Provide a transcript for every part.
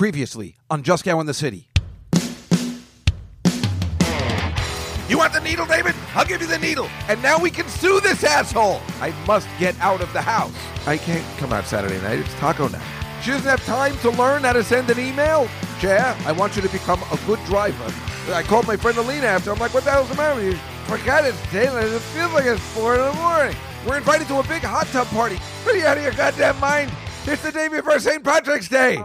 Previously on Juskow in the City. You want the needle, David? I'll give you the needle. And now we can sue this asshole. I must get out of the house. I can't come out Saturday night. It's taco night. She doesn't have time to learn how to send an email? Chair, I want you to become a good driver. I called my friend Alina after. I'm like, what the hell's the matter with you? Forgot it's daylight. It feels like it's 4 in the morning. We're invited to a big hot tub party. Are you out of your goddamn mind? It's the day before St. Patrick's Day.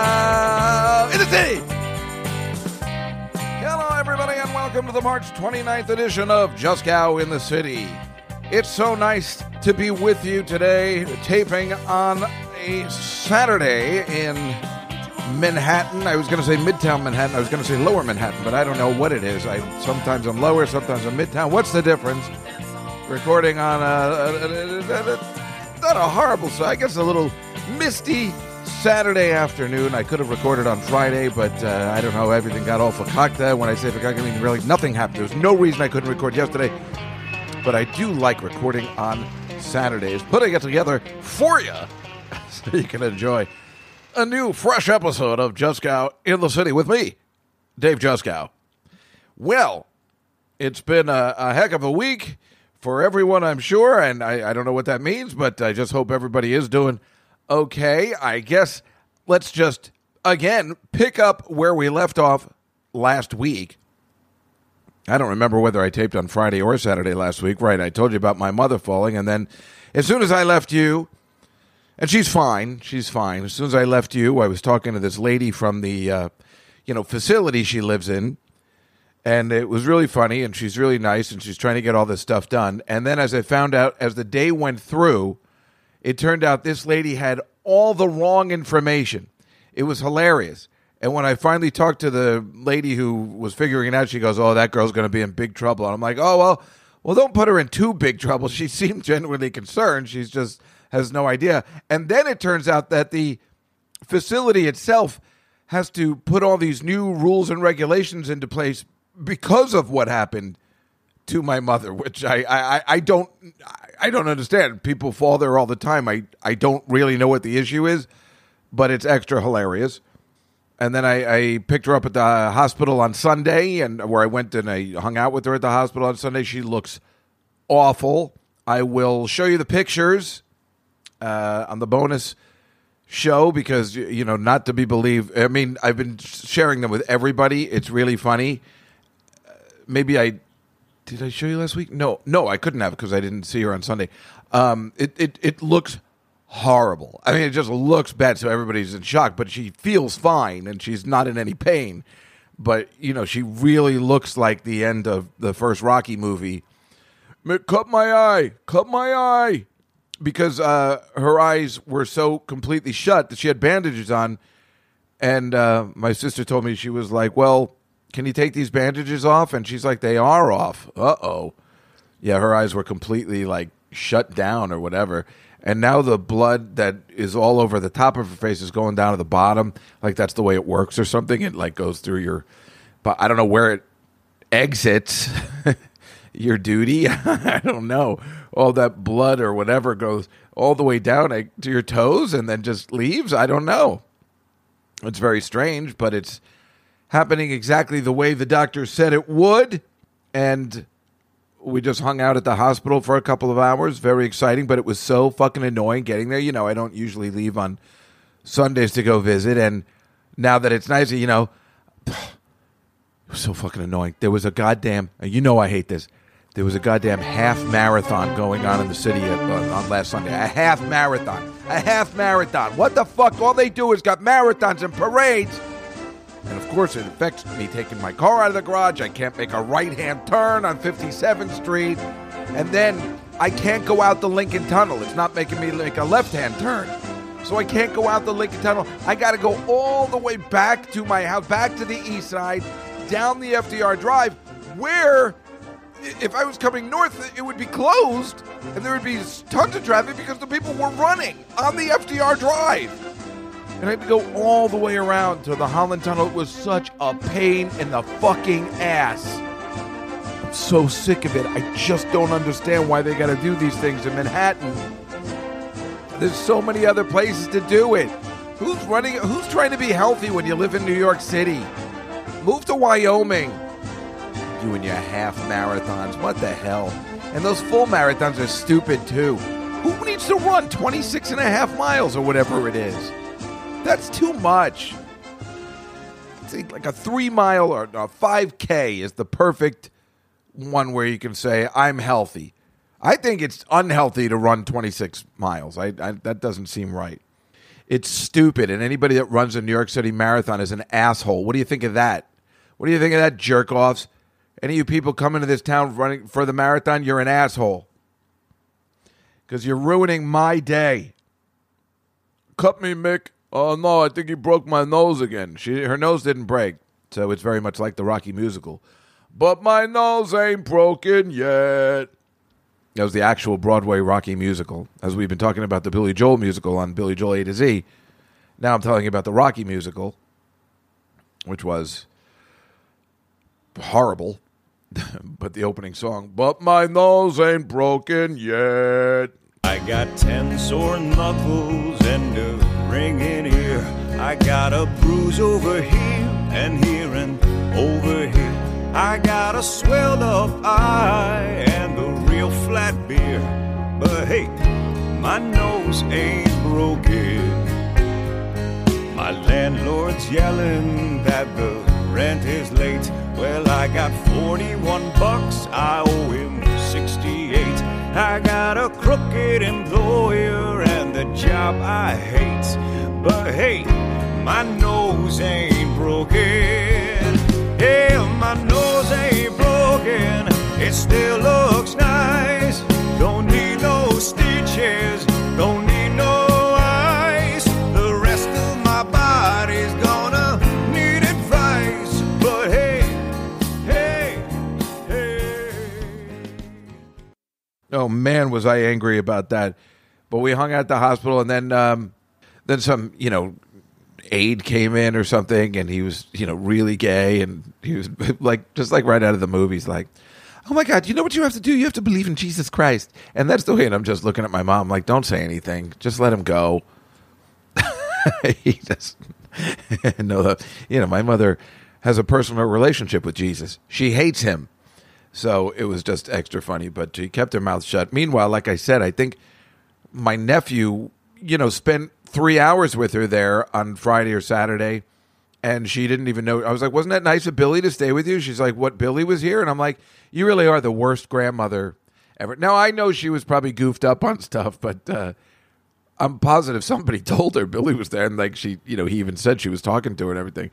in the city. Hello, everybody, and welcome to the March 29th edition of Juskow in the City. It's so nice to be with you today, taping on a Saturday in Manhattan. I was going to say Midtown Manhattan. I was going to say Lower Manhattan, but I don't know what it is. I sometimes I'm lower, sometimes I'm Midtown. What's the difference? Recording on a, a, a, a not a horrible, so I guess a little misty Saturday afternoon. I could have recorded on Friday, but uh, I don't know. Everything got all fakakta. When I say fakakta, I mean really nothing happened. There was no reason I couldn't record yesterday. But I do like recording on Saturdays, putting it together for you so you can enjoy a new, fresh episode of Juskow in the City with me, Dave Juskow. Well, it's been a, a heck of a week for everyone, I'm sure, and I, I don't know what that means, but I just hope everybody is doing okay. I guess let's just, again, pick up where we left off last week. I don't remember whether I taped on Friday or Saturday last week. Right, I told you about my mother falling, and then as soon as I left you, and she's fine, she's fine. As soon as I left you, I was talking to this lady from the, uh, you know, facility she lives in, and it was really funny, and she's really nice, and she's trying to get all this stuff done. And then, as I found out, as the day went through, it turned out this lady had all the wrong information. It was hilarious. And when I finally talked to the lady who was figuring it out, she goes, "Oh, that girl's going to be in big trouble." And I'm like, "Oh well, well, don't put her in too big trouble." She seemed genuinely concerned. She's just has no idea. And then it turns out that the facility itself has to put all these new rules and regulations into place because of what happened to my mother, which I, I, I don't I don't understand. People fall there all the time. I, I don't really know what the issue is, but it's extra hilarious. And then I, I picked her up at the hospital on Sunday, and where I went and I hung out with her at the hospital on Sunday. She looks awful. I will show you the pictures uh, on the bonus show because you know not to be believed. I mean, I've been sharing them with everybody. It's really funny. Uh, maybe I did I show you last week? No, no, I couldn't have because I didn't see her on Sunday. Um, it it it looks horrible. I mean, it just looks bad, so everybody's in shock. But she feels fine and she's not in any pain. But you know, she really looks like the end of the first Rocky movie. Cut my eye, cut my eye, because uh, her eyes were so completely shut that she had bandages on. And uh, my sister told me she was like, "Well, can you take these bandages off?" And she's like, "They are off." Uh oh. Yeah, her eyes were completely like shut down or whatever. And now the blood that is all over the top of her face is going down to the bottom. Like that's the way it works or something. It like goes through your but i don't know where it exits your duty. I don't know. All that blood or whatever goes all the way down to your toes and then just leaves? I don't know. It's very strange but it's happening exactly the way the doctor said it would and we just hung out at the hospital for a couple of hours. Very exciting, but it was so fucking annoying getting there. You know, I don't usually leave on Sundays to go visit, and now that it's nice, you know, it was so fucking annoying. There was a goddamn, you know, I hate this. There was a goddamn half marathon going on in the city at, uh, on last Sunday. A half marathon. A half marathon. What the fuck? All they do is got marathons and parades. And of course, it affects me taking my car out of the garage. I can't make a right hand turn on 57th Street. And then I can't go out the Lincoln Tunnel. It's not making me make a left hand turn. So I can't go out the Lincoln Tunnel. I got to go all the way back to my house, back to the east side, down the FDR Drive, where if I was coming north, it would be closed and there would be tons of traffic because the people were running on the FDR Drive. And I had to go all the way around to the Holland Tunnel. It was such a pain in the fucking ass. I'm so sick of it. I just don't understand why they got to do these things in Manhattan. There's so many other places to do it. Who's running? Who's trying to be healthy when you live in New York City? Move to Wyoming. You and your half marathons. What the hell? And those full marathons are stupid too. Who needs to run 26 and a half miles or whatever it is? That's too much. Think like a three mile or a 5K is the perfect one where you can say, I'm healthy. I think it's unhealthy to run 26 miles. I, I, that doesn't seem right. It's stupid, and anybody that runs a New York City marathon is an asshole. What do you think of that? What do you think of that, jerk offs? Any of you people coming to this town running for the marathon, you're an asshole. Because you're ruining my day. Cut me, Mick. Oh no, I think he broke my nose again. She her nose didn't break, so it's very much like the Rocky musical. But my nose ain't broken yet. That was the actual Broadway Rocky musical. As we've been talking about the Billy Joel musical on Billy Joel A to Z. Now I'm telling you about the Rocky musical, which was horrible. but the opening song, But My Nose Ain't Broken Yet. I got ten sore knuckles and a ringing ear. I got a bruise over here and here and over here. I got a swelled up eye and a real flat beer. But hey, my nose ain't broken. My landlord's yelling that the rent is late. Well, I got 41 bucks, I owe him 68. I got a crooked employer and the job I hate. But hey, my nose ain't broken. Hey, my nose ain't broken. It still looks nice. Don't need no stitches. Oh man, was I angry about that. But we hung out at the hospital, and then um, then some, you know, aide came in or something, and he was, you know, really gay, and he was like, just like right out of the movies, like, oh my god, you know what you have to do? You have to believe in Jesus Christ, and that's the way. And I'm just looking at my mom, like, don't say anything, just let him go. he just no, you know, my mother has a personal relationship with Jesus. She hates him. So it was just extra funny, but she kept her mouth shut. Meanwhile, like I said, I think my nephew, you know, spent three hours with her there on Friday or Saturday, and she didn't even know. I was like, wasn't that nice of Billy to stay with you? She's like, what, Billy was here? And I'm like, you really are the worst grandmother ever. Now, I know she was probably goofed up on stuff, but uh, I'm positive somebody told her Billy was there, and like she, you know, he even said she was talking to her and everything.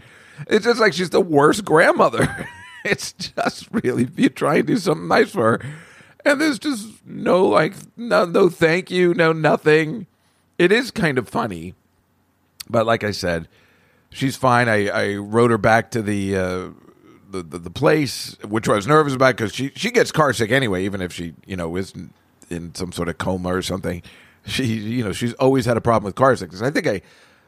It's just like she's the worst grandmother. it's just really you try and do something nice for her, and there's just no like no no thank you, no nothing. It is kind of funny, but like I said, she's fine. I, I wrote her back to the. Uh, the, the, the place, which I was nervous about because she, she gets car sick anyway, even if she, you know, isn't in some sort of coma or something. She, you know, she's always had a problem with car sickness. I think I,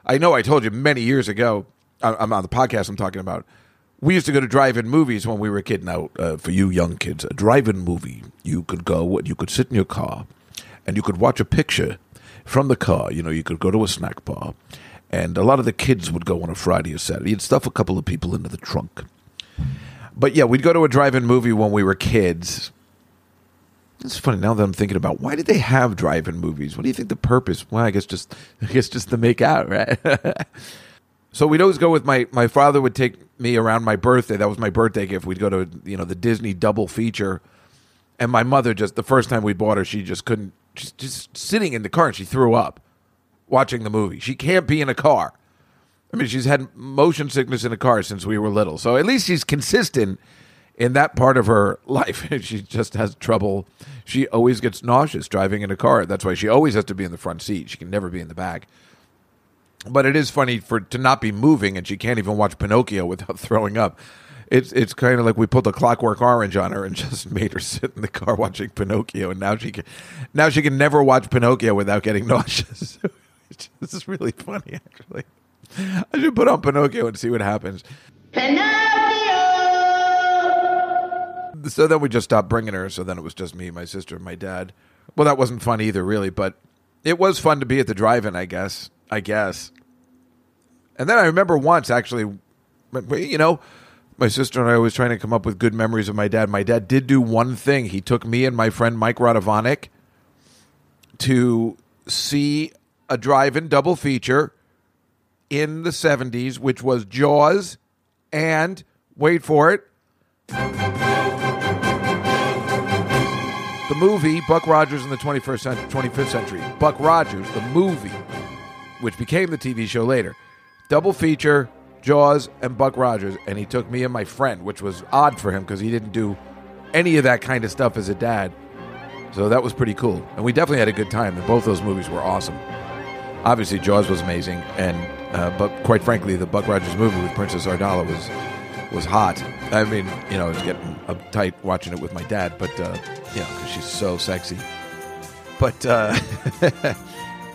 I know I told you many years ago, I- I'm on the podcast I'm talking about. We used to go to drive-in movies when we were a kid. Now, uh, for you young kids, a drive-in movie, you could go and you could sit in your car, and you could watch a picture from the car. You know, you could go to a snack bar, and a lot of the kids would go on a Friday or Saturday. You'd stuff a couple of people into the trunk. But yeah, we'd go to a drive-in movie when we were kids. It's funny now that I'm thinking about why did they have drive-in movies? What do you think the purpose? Well, I guess just I guess just to make out, right? so we'd always go with my my father would take me around my birthday. That was my birthday gift. We'd go to you know the Disney double feature, and my mother just the first time we bought her, she just couldn't. Just, just sitting in the car and she threw up watching the movie. She can't be in a car. I mean, she's had motion sickness in a car since we were little. So at least she's consistent in that part of her life, she just has trouble. She always gets nauseous driving in a car. That's why she always has to be in the front seat. She can never be in the back. But it is funny for to not be moving, and she can't even watch Pinocchio without throwing up. It's it's kind of like we put the Clockwork Orange on her and just made her sit in the car watching Pinocchio, and now she can now she can never watch Pinocchio without getting nauseous. this is really funny, actually. I should put on Pinocchio and see what happens. Pinocchio. So then we just stopped bringing her. So then it was just me, my sister, and my dad. Well, that wasn't fun either, really, but it was fun to be at the drive-in. I guess. I guess. And then I remember once actually, you know, my sister and I was trying to come up with good memories of my dad. My dad did do one thing. He took me and my friend Mike Radovanik to see a drive-in double feature in the 70s, which was Jaws and wait for it. The movie Buck Rogers in the 21st century, 25th century. Buck Rogers, the movie, which became the TV show later. Double feature, Jaws and Buck Rogers, and he took me and my friend, which was odd for him because he didn't do any of that kind of stuff as a dad. So that was pretty cool, and we definitely had a good time. And both those movies were awesome. Obviously, Jaws was amazing, and uh, but quite frankly, the Buck Rogers movie with Princess Ardala was was hot. I mean, you know, I was getting uptight watching it with my dad, but uh, you know, because she's so sexy. But uh,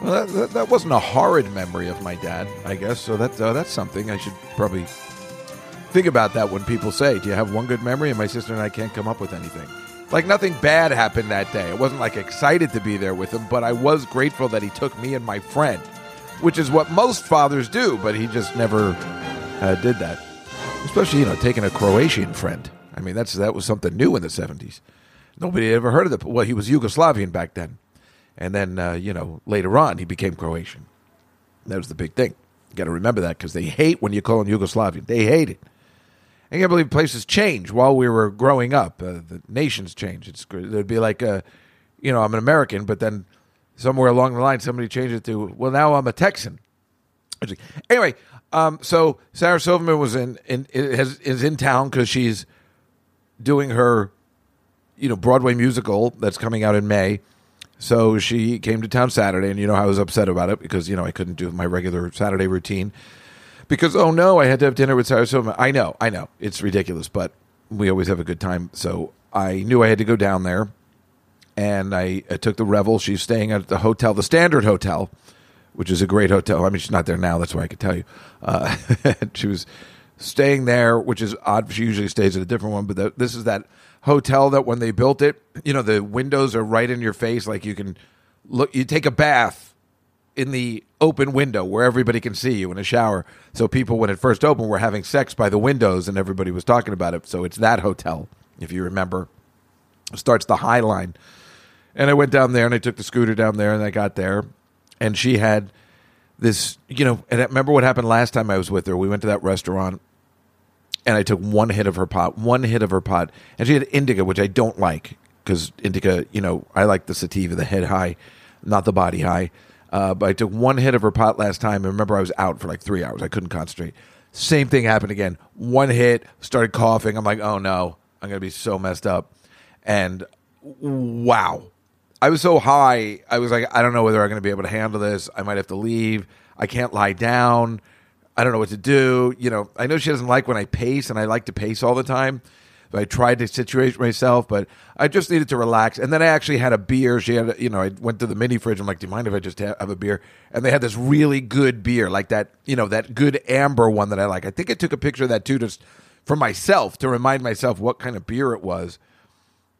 well, that, that, wasn't a horrid memory of my dad, I guess. So that uh, that's something I should probably think about that when people say, "Do you have one good memory?" And my sister and I can't come up with anything. Like nothing bad happened that day. I wasn't like excited to be there with him, but I was grateful that he took me and my friend, which is what most fathers do. But he just never uh, did that, especially you know taking a Croatian friend. I mean, that's that was something new in the seventies. Nobody had ever heard of it. Well, he was Yugoslavian back then, and then uh, you know later on he became Croatian. That was the big thing. You got to remember that because they hate when you call them Yugoslavian. They hate it. I can't believe places change while we were growing up. Uh, the nations change. It's it'd be like, uh, you know, I'm an American, but then somewhere along the line somebody changed it to, well, now I'm a Texan. Anyway, um, so Sarah Silverman was in, in has, is in town because she's doing her, you know, Broadway musical that's coming out in May. So she came to town Saturday, and you know I was upset about it because you know I couldn't do my regular Saturday routine because oh no, I had to have dinner with Sarah Silverman. I know, I know, it's ridiculous, but we always have a good time. So I knew I had to go down there, and I, I took the Revel. She's staying at the hotel, the Standard Hotel, which is a great hotel. I mean, she's not there now. That's why I could tell you. Uh, she was staying there, which is odd. She usually stays at a different one, but the, this is that hotel that when they built it, you know, the windows are right in your face, like you can look. You take a bath in the open window where everybody can see you in a shower. So people, when it first opened, were having sex by the windows, and everybody was talking about it. So it's that hotel, if you remember. Starts the High Line, and I went down there and I took the scooter down there, and I got there, and she had this, you know. And I remember what happened last time I was with her. We went to that restaurant, and I took one hit of her pot, one hit of her pot, and she had indica, which I don't like because indica, you know, I like the sativa, the head high, not the body high. Uh, but I took one hit of her pot last time, and remember I was out for like three hours. I couldn't concentrate. Same thing happened again. One hit, started coughing. I'm like, oh no, I'm gonna be so messed up. And wow, I was so high. I was like, I don't know whether I'm gonna be able to handle this. I might have to leave. I can't lie down. I don't know what to do. You know, I know she doesn't like when I pace, and I like to pace all the time. I tried to situate myself, but I just needed to relax. And then I actually had a beer. She had, you know, I went to the mini fridge. I'm like, do you mind if I just have a beer? And they had this really good beer, like that, you know, that good amber one that I like. I think I took a picture of that too, just for myself to remind myself what kind of beer it was.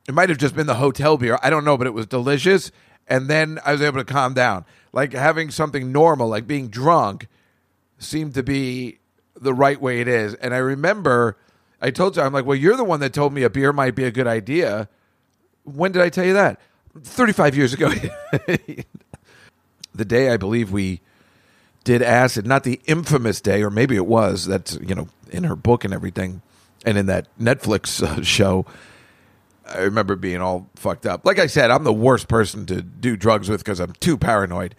It might have just been the hotel beer. I don't know, but it was delicious. And then I was able to calm down. Like having something normal, like being drunk, seemed to be the right way it is. And I remember I told you, I'm like, well, you're the one that told me a beer might be a good idea. When did I tell you that? 35 years ago. the day I believe we did acid, not the infamous day, or maybe it was, that's, you know, in her book and everything, and in that Netflix uh, show. I remember being all fucked up. Like I said, I'm the worst person to do drugs with because I'm too paranoid.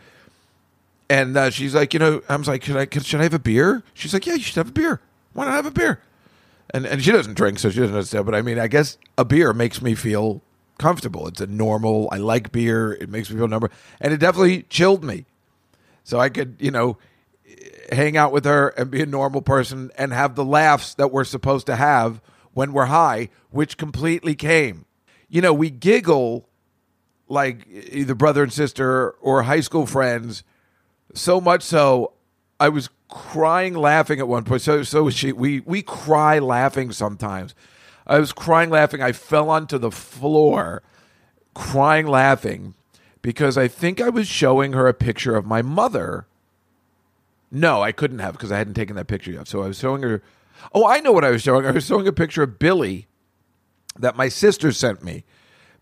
And uh, she's like, you know, I was like, should I, should I have a beer? She's like, yeah, you should have a beer. Why not have a beer? and and she doesn't drink, so she doesn't understand. But I mean, I guess a beer makes me feel comfortable. It's a normal. I like beer. It makes me feel number, and it definitely chilled me. So I could, you know, hang out with her and be a normal person and have the laughs that we're supposed to have when we're high, which completely came. You know, we giggle like either brother and sister or high school friends so much so I was crying laughing at one point. So so she. We we cry laughing sometimes. I was crying laughing. I fell onto the floor, crying laughing, because I think I was showing her a picture of my mother. No, I couldn't have because I hadn't taken that picture yet. So I was showing her. Oh, I know what I was showing. I was showing a picture of Billy that my sister sent me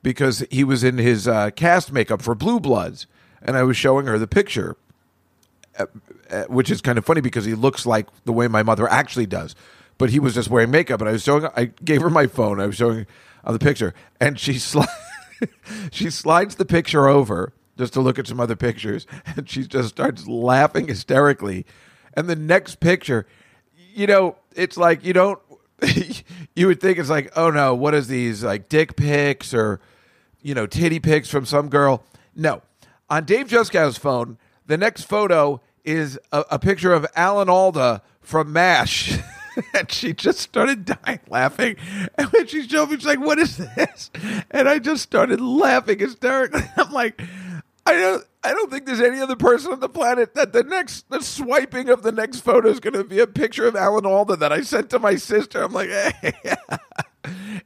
because he was in his uh, cast makeup for Blue Bloods, and I was showing her the picture which is kind of funny because he looks like the way my mother actually does. But he was just wearing makeup, and I was showing. I gave her my phone. I was showing uh, the picture, and she sli- she slides the picture over just to look at some other pictures, and she just starts laughing hysterically. And the next picture, you know, it's like you don't. you would think it's like, oh no, what is these like dick pics or you know titty pics from some girl? No, on Dave Juskow's phone, the next photo is a, a picture of Alan Alda from MASH. and she just started dying laughing. And when she showed me, she's like, What is this? And I just started laughing hysterically. I'm like, I don't I don't think there's any other person on the planet that the next the swiping of the next photo is gonna be a picture of Alan Alda that I sent to my sister. I'm like, hey.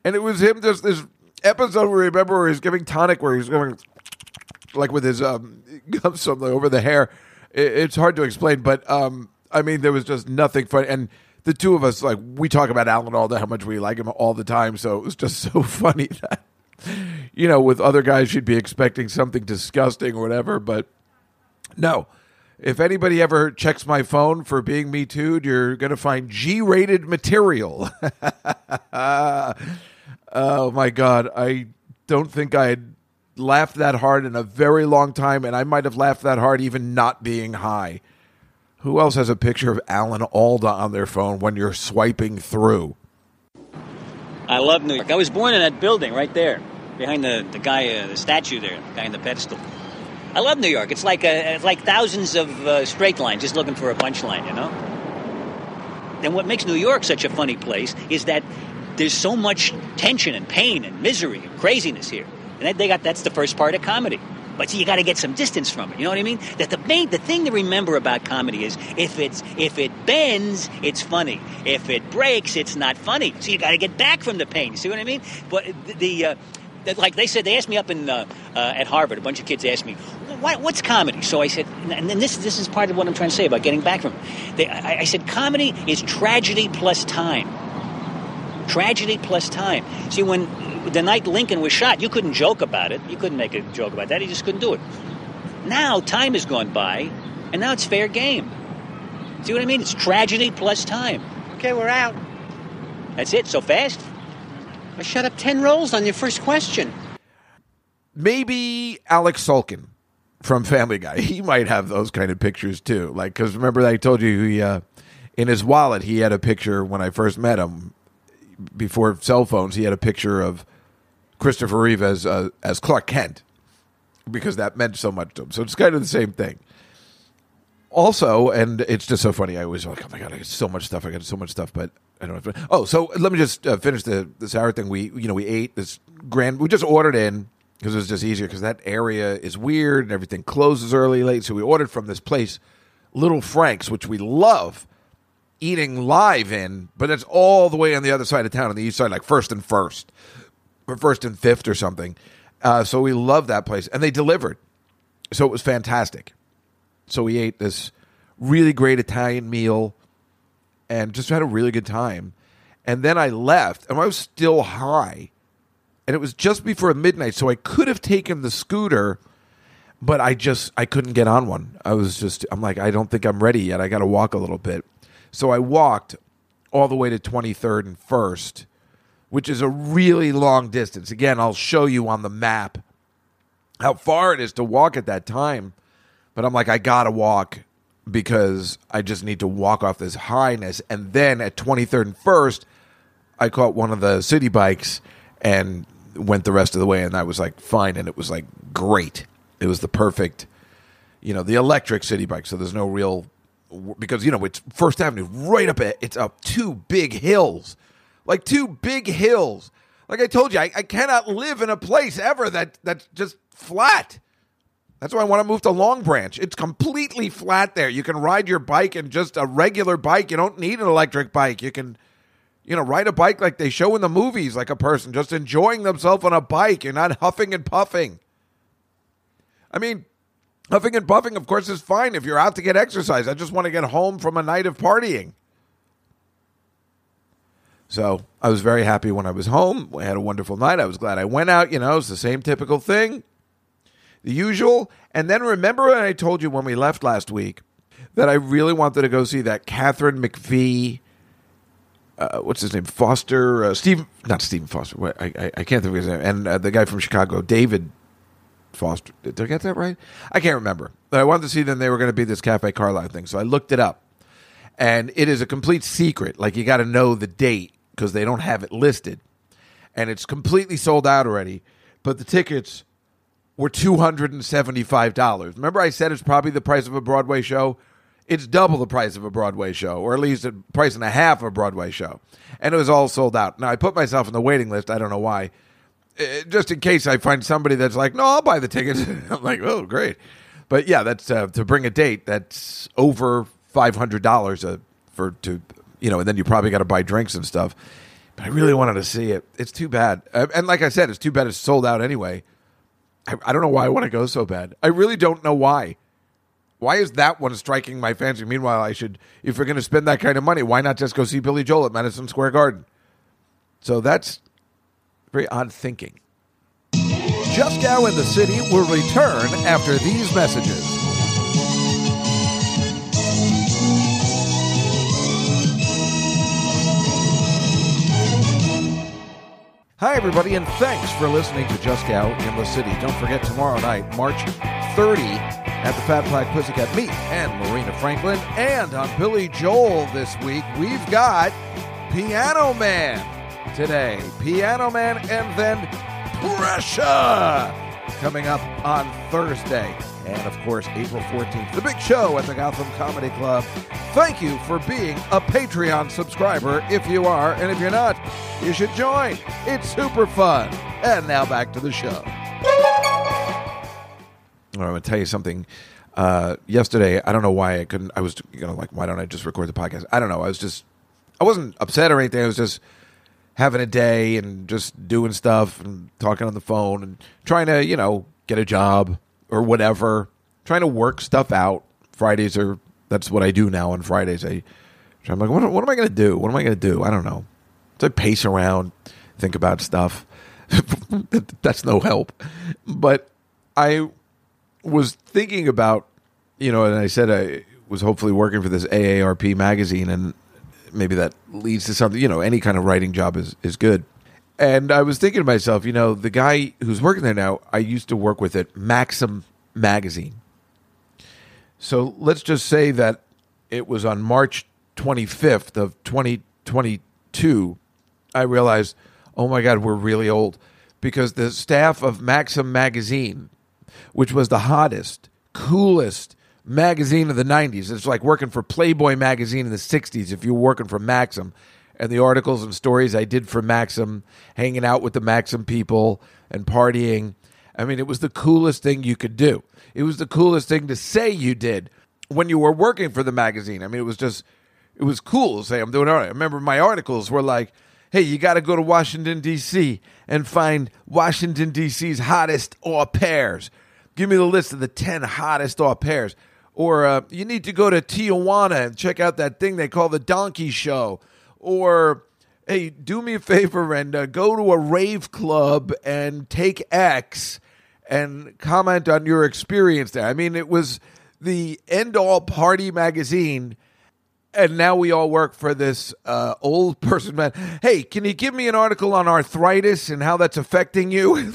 and it was him just this episode where remember where he's giving tonic where he's going like with his um something over the hair it, it's hard to explain, but um, I mean, there was just nothing funny. And the two of us, like, we talk about Alan Alda, how much we like him all the time. So it was just so funny that, you know, with other guys, you'd be expecting something disgusting or whatever. But no. If anybody ever checks my phone for being Me Too, you're going to find G rated material. oh my God. I don't think I had laughed that hard in a very long time, and I might have laughed that hard even not being high. Who else has a picture of Alan Alda on their phone when you're swiping through? I love New York. I was born in that building right there, behind the, the guy, uh, the statue there, the guy in the pedestal. I love New York. It's like a, it's like thousands of uh, straight lines just looking for a punchline, you know. And what makes New York such a funny place is that there's so much tension and pain and misery and craziness here. And they got that's the first part of comedy. But you got to get some distance from it. You know what I mean? That the main, the thing to remember about comedy is if it's if it bends, it's funny. If it breaks, it's not funny. So you got to get back from the pain. You see what I mean? But the, uh, like they said, they asked me up in uh, uh, at Harvard. A bunch of kids asked me, what, "What's comedy?" So I said, and then this this is part of what I'm trying to say about getting back from. It. They, I, I said, comedy is tragedy plus time. Tragedy plus time. See, when the night Lincoln was shot, you couldn't joke about it. You couldn't make a joke about that. He just couldn't do it. Now time has gone by, and now it's fair game. See what I mean? It's tragedy plus time. Okay, we're out. That's it. So fast. I shut up ten rolls on your first question. Maybe Alex Sulkin from Family Guy. He might have those kind of pictures too. Like, because remember I told you he, uh, in his wallet he had a picture when I first met him before cell phones. He had a picture of Christopher Reeve as uh, as Clark Kent because that meant so much to him. So it's kind of the same thing. Also, and it's just so funny. I always like, oh my god, I got so much stuff. I got so much stuff, but I don't know. Oh, so let me just uh, finish the the sour thing. We you know we ate this grand. We just ordered in because it was just easier because that area is weird and everything closes early late. So we ordered from this place, Little Frank's, which we love eating live in, but it's all the way on the other side of town on the east side, like first and first or first and fifth or something. Uh, so we love that place, and they delivered. So it was fantastic. So we ate this really great Italian meal, and just had a really good time. And then I left, and I was still high, and it was just before midnight. So I could have taken the scooter, but I just I couldn't get on one. I was just I'm like I don't think I'm ready yet. I got to walk a little bit. So I walked all the way to 23rd and First which is a really long distance. Again, I'll show you on the map how far it is to walk at that time. But I'm like, I gotta walk because I just need to walk off this highness. And then at 23rd and 1st, I caught one of the city bikes and went the rest of the way, and I was like fine, and it was like great. It was the perfect, you know, the electric city bike. So there's no real because you know it's First Avenue right up it. It's up two big hills, like two big hills. Like I told you, I, I cannot live in a place ever that that's just flat. That's why I want to move to Long Branch. It's completely flat there. You can ride your bike in just a regular bike. You don't need an electric bike. You can, you know, ride a bike like they show in the movies, like a person just enjoying themselves on a bike. You're not huffing and puffing. I mean, huffing and puffing, of course, is fine if you're out to get exercise. I just want to get home from a night of partying. So I was very happy when I was home. I had a wonderful night. I was glad I went out. You know, it's the same typical thing the usual. And then remember when I told you when we left last week that I really wanted to go see that Katharine McPhee. Uh, what's his name? Foster, uh, Steve, not Stephen Foster. I, I, I, can't think of his name. And uh, the guy from Chicago, David Foster. Did I get that right? I can't remember. But I wanted to see them. They were going to be this Cafe Carlyle thing. So I looked it up. And it is a complete secret. Like you got to know the date because they don't have it listed. And it's completely sold out already. But the tickets were $275. Remember, I said it's probably the price of a Broadway show? It's double the price of a Broadway show, or at least a price and a half of a Broadway show. And it was all sold out. Now, I put myself on the waiting list. I don't know why. Uh, just in case I find somebody that's like, no, I'll buy the tickets. I'm like, oh, great. But yeah, that's uh, to bring a date that's over $500 uh, for to, you know, and then you probably got to buy drinks and stuff. But I really wanted to see it. It's too bad. Uh, and like I said, it's too bad it's sold out anyway. I, I don't know why I want to go so bad. I really don't know why. Why is that one striking my fancy? Meanwhile, I should, if you're going to spend that kind of money, why not just go see Billy Joel at Madison Square Garden? So that's very odd thinking. Juskow in the City will return after these messages. Hi, everybody, and thanks for listening to Juskow in the City. Don't forget tomorrow night, March 30, at the Fat Black Pussycat, me and Marina Franklin. And on Billy Joel this week, we've got Piano Man today. Piano Man and then Pressure coming up on Thursday. And of course, April 14th, the big show at the Gotham Comedy Club. Thank you for being a Patreon subscriber if you are, and if you're not, you should join. It's super fun. And now back to the show. I'm going to tell you something. Uh, yesterday, I don't know why I couldn't. I was, you know, like, why don't I just record the podcast? I don't know. I was just, I wasn't upset or anything. I was just having a day and just doing stuff and talking on the phone and trying to, you know, get a job or whatever, trying to work stuff out. Fridays are that's what I do now on Fridays. I I'm like, what, what am I going to do? What am I going to do? I don't know. So I pace around, think about stuff. that's no help. But I was thinking about, you know, and I said I was hopefully working for this AARP magazine, and maybe that leads to something. You know, any kind of writing job is is good. And I was thinking to myself, you know, the guy who's working there now, I used to work with at Maxim magazine. So let's just say that it was on March 25th of 2022. I realized, oh my God, we're really old because the staff of Maxim magazine, which was the hottest, coolest magazine of the 90s, it's like working for Playboy magazine in the 60s if you were working for Maxim and the articles and stories I did for Maxim, hanging out with the Maxim people and partying. I mean, it was the coolest thing you could do. It was the coolest thing to say you did when you were working for the magazine. I mean, it was just, it was cool to say, I'm doing all right. I remember my articles were like, hey, you got to go to Washington, D.C. and find Washington, D.C.'s hottest au pairs. Give me the list of the 10 hottest au pairs. Or uh, you need to go to Tijuana and check out that thing they call the Donkey Show or hey, do me a favor uh, go to a rave club and take X and comment on your experience there. I mean, it was the end all party magazine. And now we all work for this uh, old person man. Hey, can you give me an article on arthritis and how that's affecting you?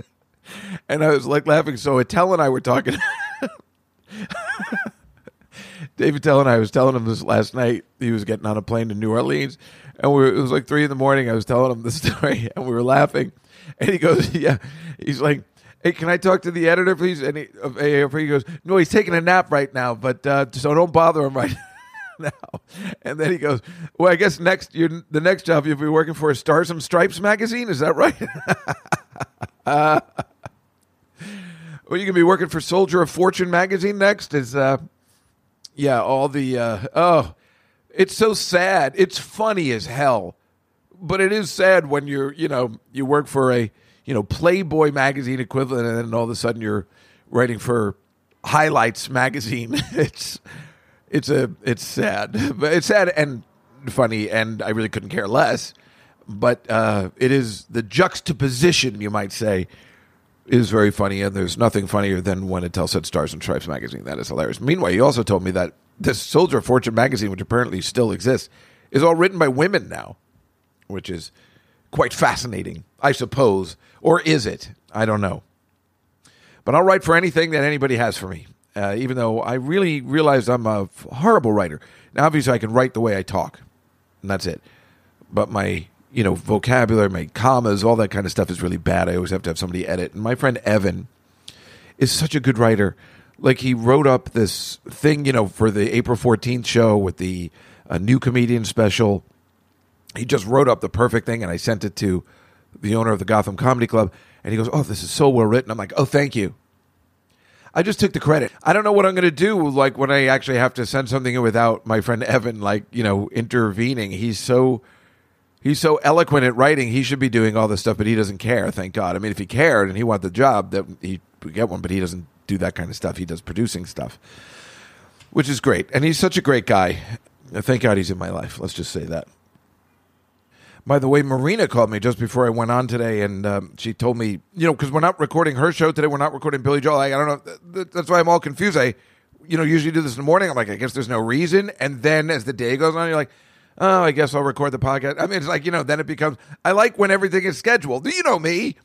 and I was like laughing. So Attell and I were talking. Dave Attell and I was telling him this last night. He was getting on a plane to New Orleans, and we were, it was like three in the morning. I was telling him the story, and we were laughing. And he goes, "Yeah." He's like, "Hey, can I talk to the editor, please?" And he, of AARP, he goes, "No, he's taking a nap right now, but uh, so don't bother him right now." And then he goes, "Well, I guess next you're, the next job you'll be working for a Stars and Stripes magazine. Is that right?" uh, well, you gonna be working for Soldier of Fortune magazine next? Is uh, yeah, all the uh, oh, it's so sad. It's funny as hell, but it is sad when you're you know you work for a you know Playboy magazine equivalent, and then all of a sudden you're writing for Highlights magazine. it's it's a it's sad, but it's sad and funny, and I really couldn't care less. But uh, it is the juxtaposition, you might say, is very funny, and there's nothing funnier than when it tells said Stars and Stripes magazine. That is hilarious. Meanwhile, you also told me that this Soldier of Fortune magazine, which apparently still exists, is all written by women now, which is quite fascinating, I suppose. Or is it? I don't know. But I'll write for anything that anybody has for me, uh, even though I really realize I'm a horrible writer. Now, obviously, I can write the way I talk, and that's it. But my you know, vocabulary, my commas, all that kind of stuff is really bad. I always have to have somebody edit. And my friend Evan is such a good writer. Like he wrote up this thing, you know, for the April 14th show with the uh, new comedian special. He just wrote up the perfect thing, and I sent it to the owner of the Gotham Comedy Club. And he goes, Oh, this is so well written. I'm like, Oh, thank you. I just took the credit. I don't know what I'm going to do like when I actually have to send something in without my friend Evan like, you know, intervening. He's so He's so eloquent at writing. He should be doing all this stuff, but he doesn't care. Thank God. I mean, if he cared and he wanted the job, that he would get one. But he doesn't do that kind of stuff. He does producing stuff, which is great. And he's such a great guy. Thank God he's in my life. Let's just say that. By the way, Marina called me just before I went on today, and um, she told me, you know, because we're not recording her show today, we're not recording Billy Joel. I, I don't know. That's why I'm all confused. I, you know, usually do this in the morning. I'm like, I guess there's no reason. And then as the day goes on, you're like, oh, I guess I'll record the podcast. I mean, it's like, you know, then it becomes, I like when everything is scheduled. Do you know me.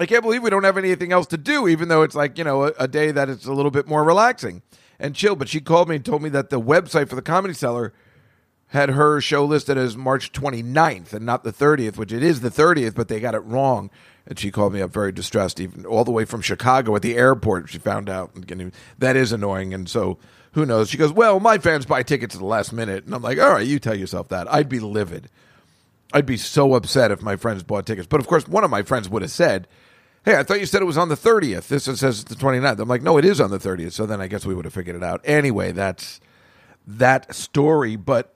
I can't believe we don't have anything else to do, even though it's like, you know, a, a day that it's a little bit more relaxing and chill. But she called me and told me that the website for the Comedy Cellar had her show listed as March 29th and not the 30th, which it is the 30th, but they got it wrong. And she called me up very distressed, even all the way from Chicago at the airport. She found out. That is annoying. And so who knows? She goes, Well, my fans buy tickets at the last minute. And I'm like, All right, you tell yourself that. I'd be livid. I'd be so upset if my friends bought tickets. But of course, one of my friends would have said, Hey, I thought you said it was on the 30th. This says it's the 29th. I'm like, No, it is on the 30th. So then I guess we would have figured it out. Anyway, that's that story. But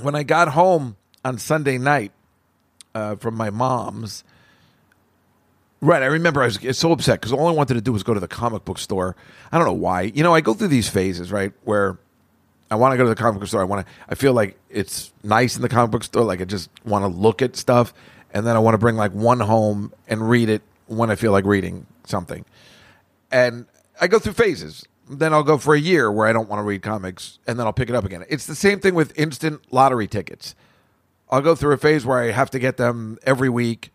when I got home on Sunday night uh, from my mom's, right, I remember I was so upset because all I wanted to do was go to the comic book store. I don't know why. You know, I go through these phases, right, where I want to go to the comic book store. I want to. I feel like it's nice in the comic book store. Like I just want to look at stuff, and then I want to bring like one home and read it when I feel like reading something. And I go through phases then I'll go for a year where I don't want to read comics, and then I'll pick it up again. It's the same thing with instant lottery tickets. I'll go through a phase where I have to get them every week,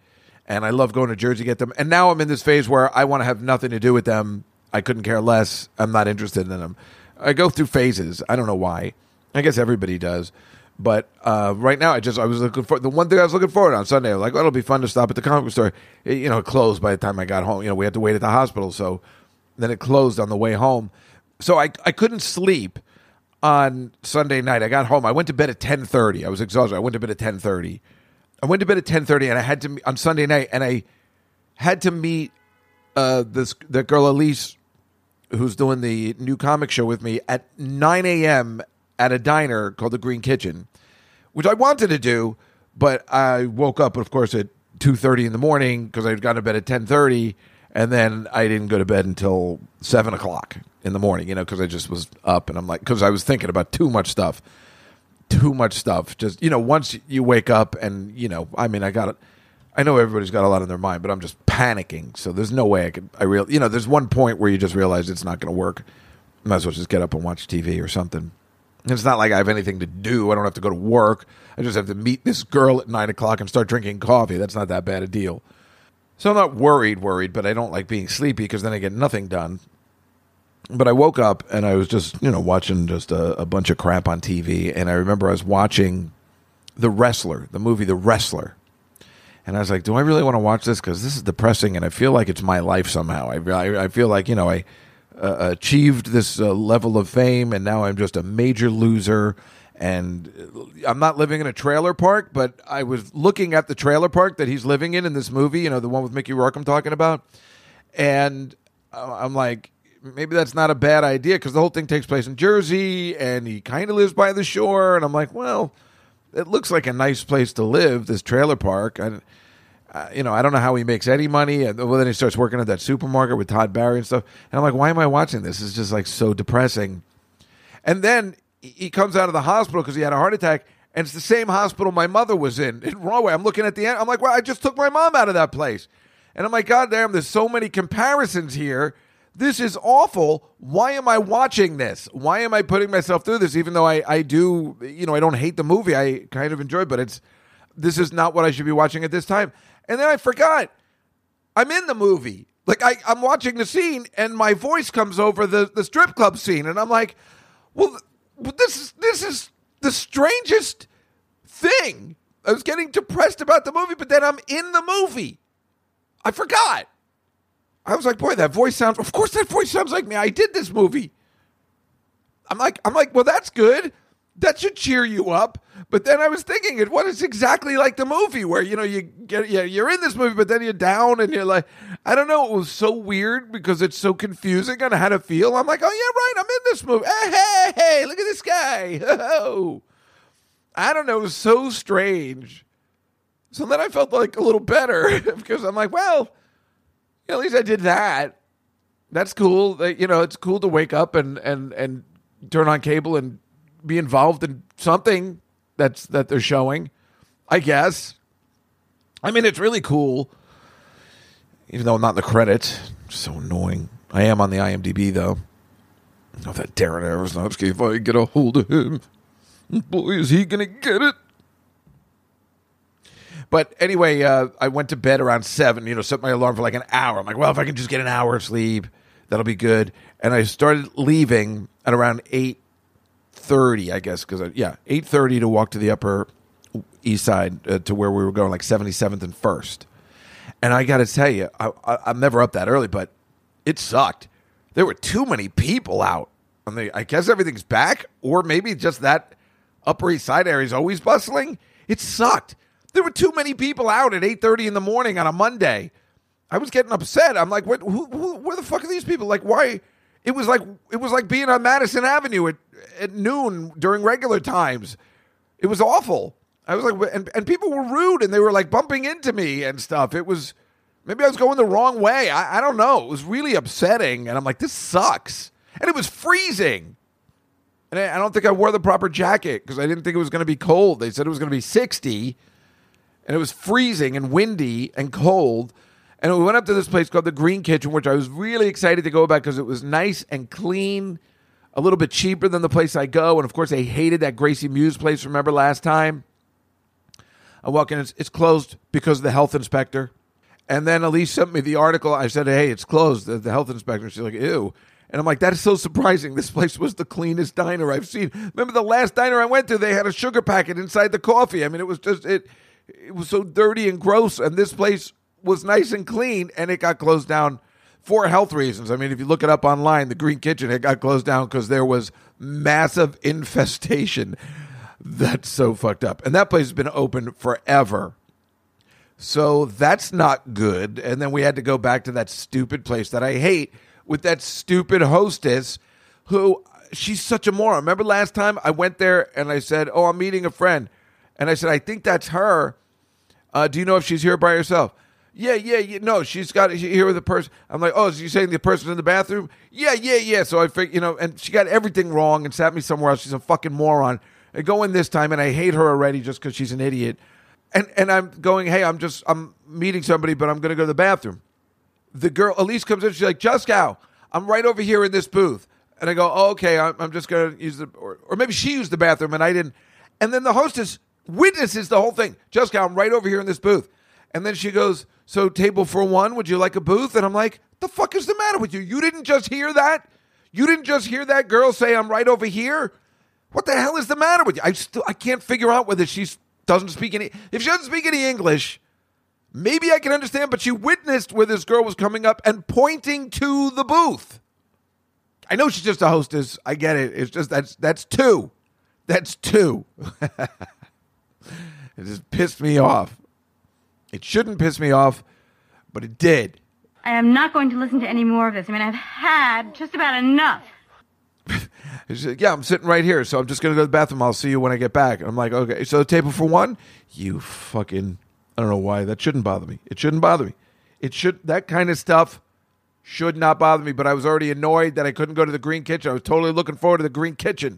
and I love going to Jersey to get them. And now I'm in this phase where I want to have nothing to do with them. I couldn't care less. I'm not interested in them. I go through phases. I don't know why. I guess everybody does. But uh, right now, I just I was looking for the one thing I was looking forward on Sunday. Like, oh, it'll be fun to stop at the comic store. It, you know, it closed by the time I got home. You know, we had to wait at the hospital, so then it closed on the way home. So I I couldn't sleep on Sunday night. I got home. I went to bed at ten thirty. I was exhausted. I went to bed at ten thirty. I went to bed at ten thirty, and I had to on Sunday night, and I had to meet uh, this that girl Elise, who's doing the new comic show with me at nine a.m. at a diner called the Green Kitchen, which I wanted to do, but I woke up, of course, at two thirty in the morning because I had gone to bed at ten thirty and then I didn't go to bed until seven o'clock in the morning. You know, because I just was up, and I'm like, because I was thinking about too much stuff, too much stuff. Just you know, once you wake up, and you know, I mean, I got it. I know everybody's got a lot in their mind, but I'm just panicking. So there's no way I could. I real, you know, there's one point where you just realize it's not going to work. Might as well just get up and watch TV or something. It's not like I have anything to do. I don't have to go to work. I just have to meet this girl at nine o'clock and start drinking coffee. That's not that bad a deal. So I'm not worried, worried, but I don't like being sleepy because then I get nothing done. But I woke up and I was just, you know, watching just a, a bunch of crap on TV. And I remember I was watching The Wrestler, the movie The Wrestler. And I was like, do I really want to watch this? Because this is depressing and I feel like it's my life somehow. I, I, I feel like, you know, I uh, achieved this uh, level of fame and now I'm just a major loser. And I'm not living in a trailer park, but I was looking at the trailer park that he's living in in this movie, you know, the one with Mickey Rourke I'm talking about. And uh, I'm like, maybe that's not a bad idea because the whole thing takes place in Jersey and he kind of lives by the shore. And I'm like, well, it looks like a nice place to live, this trailer park. And, uh, you know, I don't know how he makes any money. And well, then he starts working at that supermarket with Todd Barry and stuff. And I'm like, why am I watching this? It's just like so depressing. And then he comes out of the hospital because he had a heart attack. And it's the same hospital my mother was in in Rahway. I'm looking at the end. I'm like, well, I just took my mom out of that place. And I'm like, God damn, there's so many comparisons here this is awful. Why am I watching this? Why am I putting myself through this? Even though I, I do, you know, I don't hate the movie. I kind of enjoy it, but it's this is not what I should be watching at this time. And then I forgot I'm in the movie. Like I, I'm watching the scene and my voice comes over the, the strip club scene, and I'm like, well, this is this is the strangest thing. I was getting depressed about the movie, but then I'm in the movie. I forgot. I was like, boy, that voice sounds. Of course, that voice sounds like me. I did this movie. I'm like, I'm like, well, that's good. That should cheer you up. But then I was thinking, it was exactly like the movie where you know you get yeah you're in this movie, but then you're down and you're like, I don't know. It was so weird because it's so confusing on how to feel. I'm like, oh yeah, right. I'm in this movie. Hey, hey, hey look at this guy. Oh, I don't know. It was so strange. So then I felt like a little better because I'm like, well at least I did that. That's cool. You know, it's cool to wake up and and and turn on cable and be involved in something that's that they're showing. I guess. I mean, it's really cool. Even though I'm not in the credits, so annoying. I am on the IMDb though. Oh, that Darren Aronofsky! If I get a hold of him, boy, is he gonna get it! But anyway, uh, I went to bed around seven. You know, set my alarm for like an hour. I'm like, well, if I can just get an hour of sleep, that'll be good. And I started leaving at around eight thirty, I guess, because yeah, eight thirty to walk to the Upper East Side uh, to where we were going, like seventy seventh and First. And I got to tell you, I, I, I'm never up that early, but it sucked. There were too many people out. I mean, I guess everything's back, or maybe just that Upper East Side area is always bustling. It sucked. There were too many people out at 8:30 in the morning on a Monday. I was getting upset. I'm like, what, who, who, where the fuck are these people? Like, why? It was like it was like being on Madison Avenue at, at noon during regular times. It was awful. I was like, and, and people were rude and they were like bumping into me and stuff. It was maybe I was going the wrong way. I, I don't know. It was really upsetting. And I'm like, this sucks. And it was freezing. And I, I don't think I wore the proper jacket because I didn't think it was going to be cold. They said it was going to be 60 and it was freezing and windy and cold. And we went up to this place called the Green Kitchen, which I was really excited to go about because it was nice and clean, a little bit cheaper than the place I go. And of course, I hated that Gracie Mews place. Remember last time? I walk in, it's, it's closed because of the health inspector. And then Elise sent me the article. I said, hey, it's closed, the, the health inspector. She's like, ew. And I'm like, that is so surprising. This place was the cleanest diner I've seen. Remember the last diner I went to, they had a sugar packet inside the coffee. I mean, it was just, it it was so dirty and gross, and this place was nice and clean, and it got closed down for health reasons. I mean, if you look it up online, the Green Kitchen, it got closed down because there was massive infestation. That's so fucked up. And that place has been open forever. So that's not good. And then we had to go back to that stupid place that I hate with that stupid hostess who she's such a moron. Remember last time I went there and I said, Oh, I'm meeting a friend. And I said, I think that's her. Uh, do you know if she's here by herself? Yeah, yeah, yeah. No, she's got here with a person. I'm like, oh, is you saying the person's in the bathroom? Yeah, yeah, yeah. So I figured, you know, and she got everything wrong and sat me somewhere else. She's a fucking moron. I go in this time and I hate her already just because she's an idiot. And and I'm going, hey, I'm just I'm meeting somebody, but I'm gonna go to the bathroom. The girl Elise comes in, she's like, Just Juskow, I'm right over here in this booth. And I go, oh, okay, I'm, I'm just gonna use the or, or maybe she used the bathroom and I didn't. And then the hostess witnesses the whole thing. Juskow, I'm right over here in this booth. And then she goes, So, table for one, would you like a booth? And I'm like, The fuck is the matter with you? You didn't just hear that? You didn't just hear that girl say, I'm right over here? What the hell is the matter with you? I still I can't figure out whether she doesn't speak any if she doesn't speak any English, maybe I can understand, but she witnessed where this girl was coming up and pointing to the booth. I know she's just a hostess. I get it. It's just that's that's two. That's two. it just pissed me off. It shouldn't piss me off, but it did. I am not going to listen to any more of this. I mean, I've had just about enough. Yeah, I'm sitting right here, so I'm just going to go to the bathroom. I'll see you when I get back. And I'm like, okay, so the table for one? You fucking, I don't know why. That shouldn't bother me. It shouldn't bother me. It should, that kind of stuff should not bother me, but I was already annoyed that I couldn't go to the Green Kitchen. I was totally looking forward to the Green Kitchen.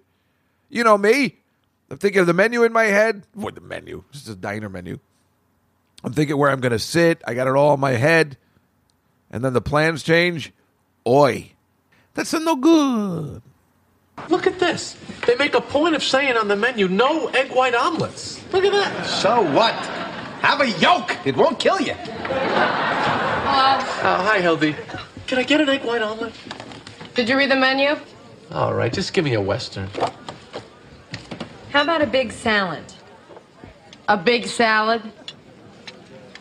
You know me. I'm thinking of the menu in my head. What the menu? This is a diner menu. I'm thinking where I'm going to sit. I got it all in my head. And then the plans change. Oi. That's a no good. Look at this. They make a point of saying on the menu, no egg white omelets. Look at that. So what? Have a yolk. It won't kill you. Uh, hi, Hildy. Can I get an egg white omelet? Did you read the menu? All right, just give me a Western. How about a big salad? A big salad?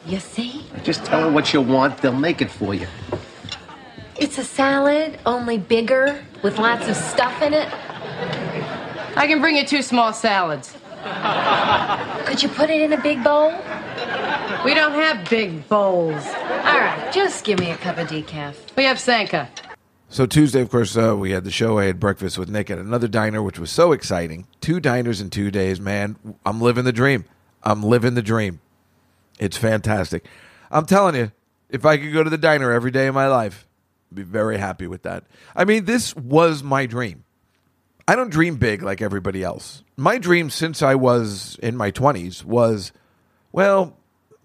You see? Just tell her what you want. They'll make it for you. It's a salad, only bigger, with lots of stuff in it. I can bring you two small salads. Could you put it in a big bowl? We don't have big bowls. All right, just give me a cup of decaf. We have Sanka. So Tuesday, of course, uh, we had the show. I had breakfast with Nick at another diner, which was so exciting. Two diners in two days, man. I'm living the dream. I'm living the dream. It's fantastic. I'm telling you, if I could go to the diner every day of my life, I'd be very happy with that. I mean, this was my dream. I don't dream big like everybody else. My dream since I was in my 20s was, well,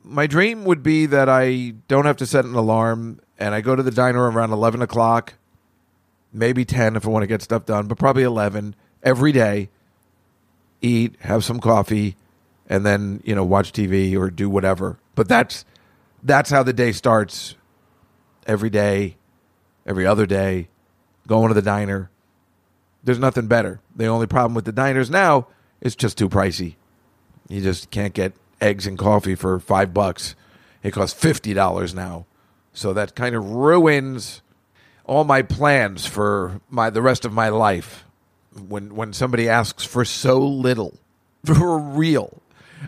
my dream would be that I don't have to set an alarm and I go to the diner around 11 o'clock, maybe 10 if I want to get stuff done, but probably 11 every day, eat, have some coffee, and then, you know, watch TV or do whatever. But that's that's how the day starts every day, every other day, going to the diner. There's nothing better. The only problem with the diners now is just too pricey. You just can't get eggs and coffee for five bucks. It costs fifty dollars now. So that kind of ruins all my plans for my the rest of my life. When when somebody asks for so little, for real.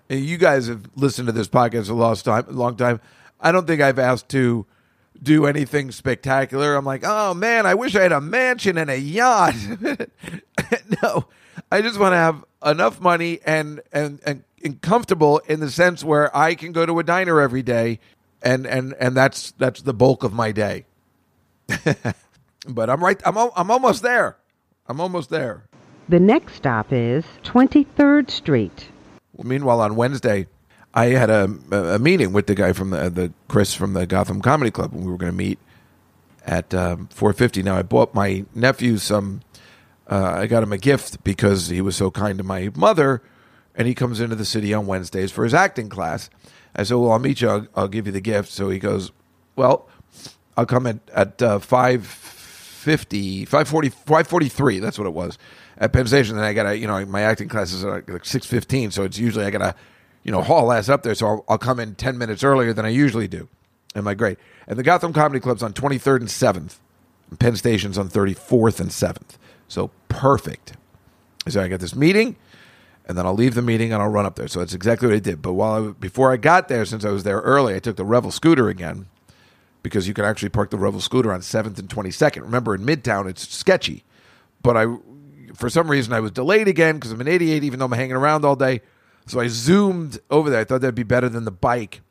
And you guys have listened to this podcast a long time. Long time. I don't think I've asked to do anything spectacular. I'm like, oh man, I wish I had a mansion and a yacht. no, I just want to have enough money and, and and and comfortable in the sense where I can go to a diner every day, and and and that's that's the bulk of my day. but I'm right. I'm I'm almost there. I'm almost there. The next stop is 23rd Street. Meanwhile, on Wednesday, I had a, a meeting with the guy from the, the Chris from the Gotham Comedy Club, and we were going to meet at um, 450. Now, I bought my nephew some. Uh, I got him a gift because he was so kind to my mother, and he comes into the city on Wednesdays for his acting class. I said, "Well, I'll meet you. I'll, I'll give you the gift." So he goes, "Well, I'll come at at uh, 550, 540, 543. That's what it was at Penn Station. Then I got to, you know, my acting classes are like 615. So it's usually I got to, you know, haul ass up there. So I'll, I'll come in 10 minutes earlier than I usually do. Am I great? And the Gotham Comedy Club's on 23rd and 7th. And Penn Station's on 34th and 7th. So perfect. So I got this meeting, and then I'll leave the meeting and I'll run up there. So that's exactly what I did. But while I, before I got there, since I was there early, I took the Revel scooter again because you can actually park the Revel scooter on 7th and 22nd. Remember, in Midtown, it's sketchy. But I, for some reason, I was delayed again because I'm an idiot, even though I'm hanging around all day. So I zoomed over there. I thought that'd be better than the bike.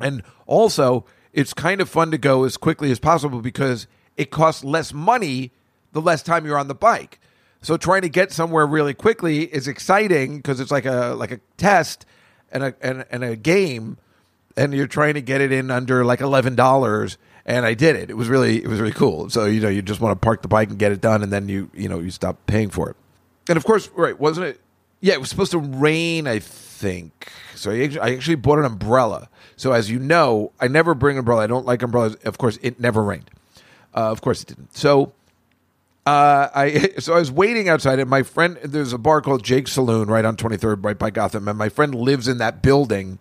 And also, it's kind of fun to go as quickly as possible because it costs less money the less time you're on the bike. So trying to get somewhere really quickly is exciting because it's like a like a test and a and, and a game, and you're trying to get it in under like eleven dollars. And I did it. It was really it was really cool. So you know you just want to park the bike and get it done, and then you you know you stop paying for it. And of course, right? Wasn't it? Yeah, it was supposed to rain. I think so. I actually, bought an umbrella. So as you know, I never bring an umbrella. I don't like umbrellas. Of course, it never rained. Uh, of course, it didn't. So uh, I so I was waiting outside, and my friend there's a bar called Jake's Saloon right on 23rd, right by Gotham, and my friend lives in that building.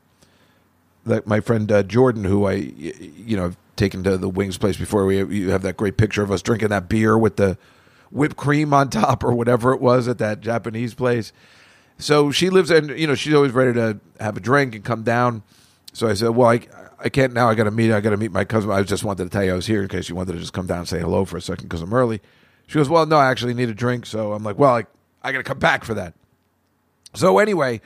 That my friend uh, Jordan, who I you know have taken to the Wings place before, we you have that great picture of us drinking that beer with the whipped cream on top or whatever it was at that Japanese place. So she lives in, you know, she's always ready to have a drink and come down. So I said, well, I, I can't now. I got to meet. I got to meet my cousin. I just wanted to tell you I was here in case you wanted to just come down and say hello for a second because I'm early. She goes, well, no, I actually need a drink. So I'm like, well, I, I got to come back for that. So anyway,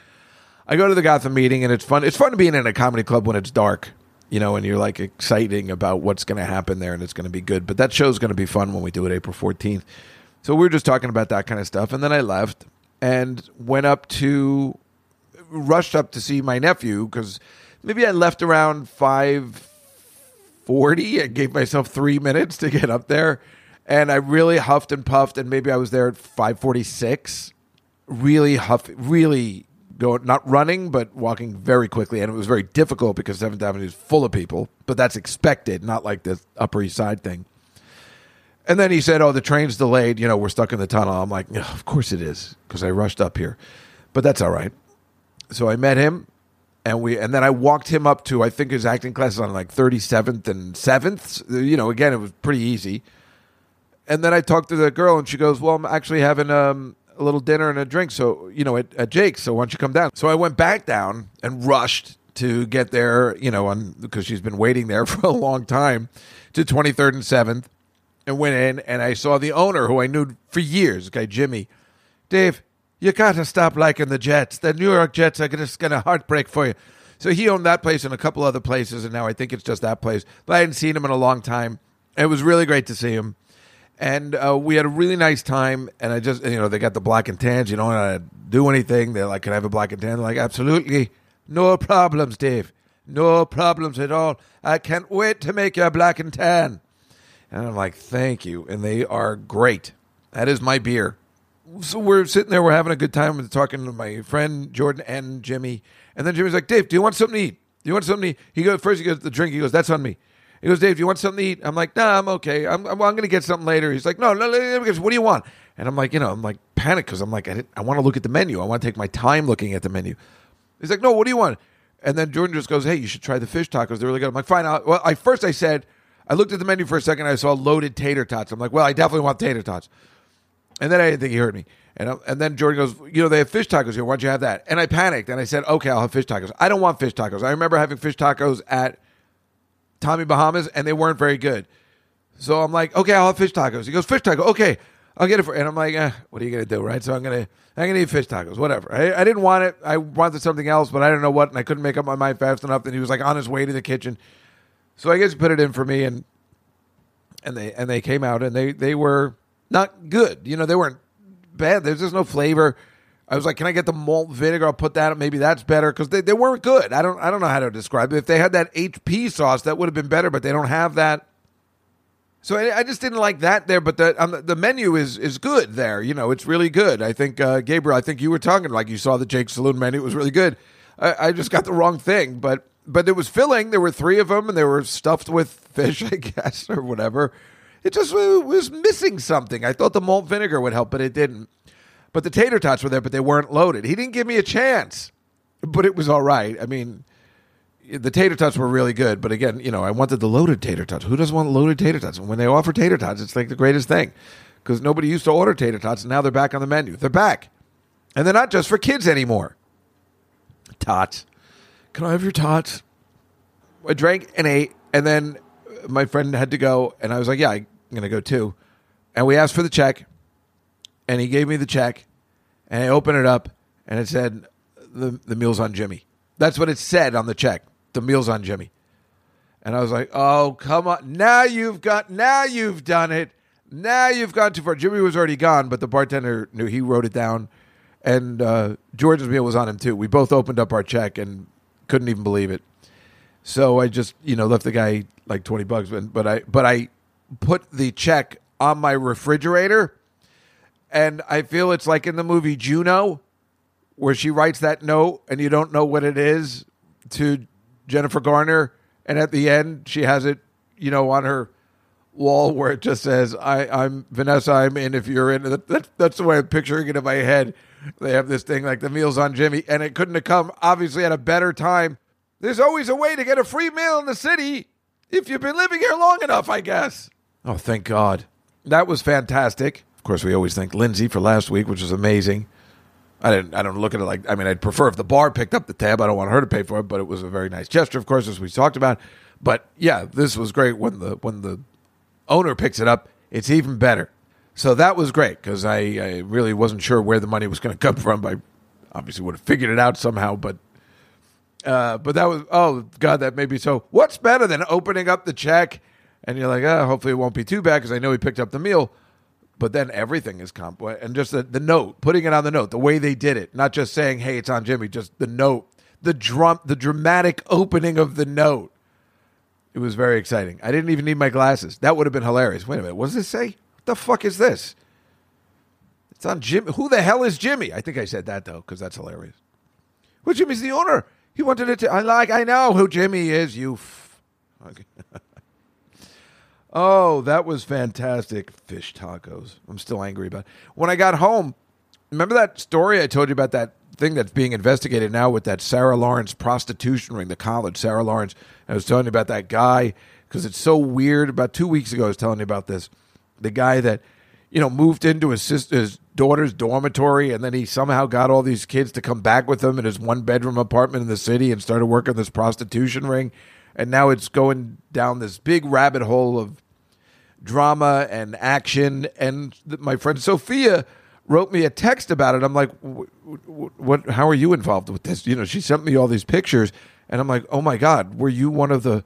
I go to the Gotham meeting and it's fun. It's fun being in a comedy club when it's dark, you know, and you're like exciting about what's going to happen there and it's going to be good. But that show's going to be fun when we do it April 14th. So we were just talking about that kind of stuff. And then I left and went up to, rushed up to see my nephew because maybe I left around 540 and gave myself three minutes to get up there. And I really huffed and puffed. And maybe I was there at 546 really huff, really go not running, but walking very quickly, and it was very difficult because Seventh Avenue is full of people. But that's expected, not like the Upper East Side thing. And then he said, "Oh, the train's delayed. You know, we're stuck in the tunnel." I'm like, "Yeah, "Of course it is," because I rushed up here, but that's all right. So I met him, and we, and then I walked him up to I think his acting class on like 37th and 7th. You know, again, it was pretty easy. And then I talked to the girl, and she goes, "Well, I'm actually having um, a little dinner and a drink, so you know, at, at Jake's. So why don't you come down?" So I went back down and rushed to get there, you know, on because she's been waiting there for a long time to 23rd and 7th, and went in and I saw the owner who I knew for years, guy Jimmy. Dave, you gotta stop liking the Jets. The New York Jets are just gonna heartbreak for you. So he owned that place and a couple other places, and now I think it's just that place. But I hadn't seen him in a long time. It was really great to see him and uh, we had a really nice time. And I just, you know, they got the black and tans. You don't want to do anything. They're like, "Can I have a black and tan?" They're like, "Absolutely, no problems, Dave. No problems at all. I can't wait to make you a black and tan." And I'm like, "Thank you." And they are great. That is my beer. So we're sitting there, we're having a good time, with talking to my friend Jordan and Jimmy. And then Jimmy's like, "Dave, do you want something to eat? Do you want something to eat?" He goes first. He goes the drink. He goes, "That's on me." He goes, Dave, do you want something to eat? I'm like, nah, I'm okay. I'm, I'm, I'm going to get something later. He's like, no, no, no, no, what do you want? And I'm like, you know, I'm like panicked because I'm like, I, I want to look at the menu. I want to take my time looking at the menu. He's like, no, what do you want? And then Jordan just goes, hey, you should try the fish tacos. They're really good. I'm like, fine. I'll, well, I first I said, I looked at the menu for a second. I saw loaded tater tots. I'm like, well, I definitely want tater tots. And then I didn't think he heard me. And, and then Jordan goes, you know, they have fish tacos here. Why don't you have that? And I panicked and I said, okay, I'll have fish tacos. I don't want fish tacos. I remember having fish tacos at Tommy Bahama's, and they weren't very good. So I'm like, okay, I'll have fish tacos. He goes, fish taco. Okay, I'll get it for. And I'm like, eh, what are you gonna do, right? So I'm gonna, I'm gonna eat fish tacos, whatever. I, I didn't want it. I wanted something else, but I don't know what, and I couldn't make up my mind fast enough. And he was like on his way to the kitchen, so I guess he put it in for me, and and they and they came out, and they they were not good. You know, they weren't bad. There's just no flavor. I was like, can I get the malt vinegar? I'll put that. Maybe that's better because they, they weren't good. I don't I don't know how to describe it. If they had that HP sauce, that would have been better. But they don't have that. So I, I just didn't like that there. But the um, the menu is is good there. You know, it's really good. I think uh, Gabriel. I think you were talking like you saw the Jake Saloon menu. It was really good. I, I just got the wrong thing, but but it was filling. There were three of them, and they were stuffed with fish, I guess, or whatever. It just uh, was missing something. I thought the malt vinegar would help, but it didn't. But the tater tots were there, but they weren't loaded. He didn't give me a chance, but it was all right. I mean, the tater tots were really good, but again, you know, I wanted the loaded tater tots. Who doesn't want loaded tater tots? And when they offer tater tots, it's like the greatest thing because nobody used to order tater tots, and now they're back on the menu. They're back, and they're not just for kids anymore. Tots, can I have your tots? I drank and ate, and then my friend had to go, and I was like, "Yeah, I'm gonna go too." And we asked for the check, and he gave me the check, and I opened it up, and it said, "the the meal's on Jimmy." That's what it said on the check. The meal's on Jimmy. And I was like, "Oh, come on! Now you've got, now you've done it. Now you've gone too far." Jimmy was already gone, but the bartender knew. He wrote it down, and uh, George's meal was on him too. We both opened up our check and couldn't even believe it. So I just, you know, left the guy like twenty bucks, but but I but I put the check on my refrigerator, and I feel it's like in the movie Juno, where she writes that note and you don't know what it is to Jennifer Garner, and at the end she has it, you know, on her wall where it just says, I, I'm Vanessa, I'm in if you're in. That, that's the way I'm picturing it in my head. They have this thing like the meals on Jimmy, and it couldn't have come obviously at a better time. There's always a way to get a free meal in the city if you've been living here long enough, I guess. Oh, thank God. That was fantastic. Of course, we always thank Lindsay for last week, which was amazing. I didn't. I don't look at it like. I mean, I'd prefer if the bar picked up the tab. I don't want her to pay for it, but it was a very nice gesture, of course, as we talked about. But yeah, this was great when the when the owner picks it up. It's even better. So that was great because I, I really wasn't sure where the money was going to come from. I obviously would have figured it out somehow, but uh, but that was oh god, that made me so. What's better than opening up the check and you're like, oh, hopefully it won't be too bad because I know he picked up the meal. But then everything is comp and just the, the note, putting it on the note, the way they did it, not just saying, "Hey, it's on Jimmy," just the note, the drum, the dramatic opening of the note. It was very exciting. I didn't even need my glasses. That would have been hilarious. Wait a minute, what does this say? What the fuck is this? It's on Jimmy. Who the hell is Jimmy? I think I said that though, because that's hilarious. Well, Jimmy's the owner. He wanted it to. I like. I know who Jimmy is. You. F- okay. Oh, that was fantastic. Fish tacos. I'm still angry about. It. When I got home, remember that story I told you about that thing that's being investigated now with that Sarah Lawrence prostitution ring, the college Sarah Lawrence. I was telling you about that guy because it's so weird. About two weeks ago, I was telling you about this. The guy that you know moved into his sister's daughter's dormitory, and then he somehow got all these kids to come back with him in his one bedroom apartment in the city and started working this prostitution ring. And now it's going down this big rabbit hole of drama and action. And my friend Sophia wrote me a text about it. I'm like, what? How are you involved with this? You know, she sent me all these pictures, and I'm like, oh my god, were you one of the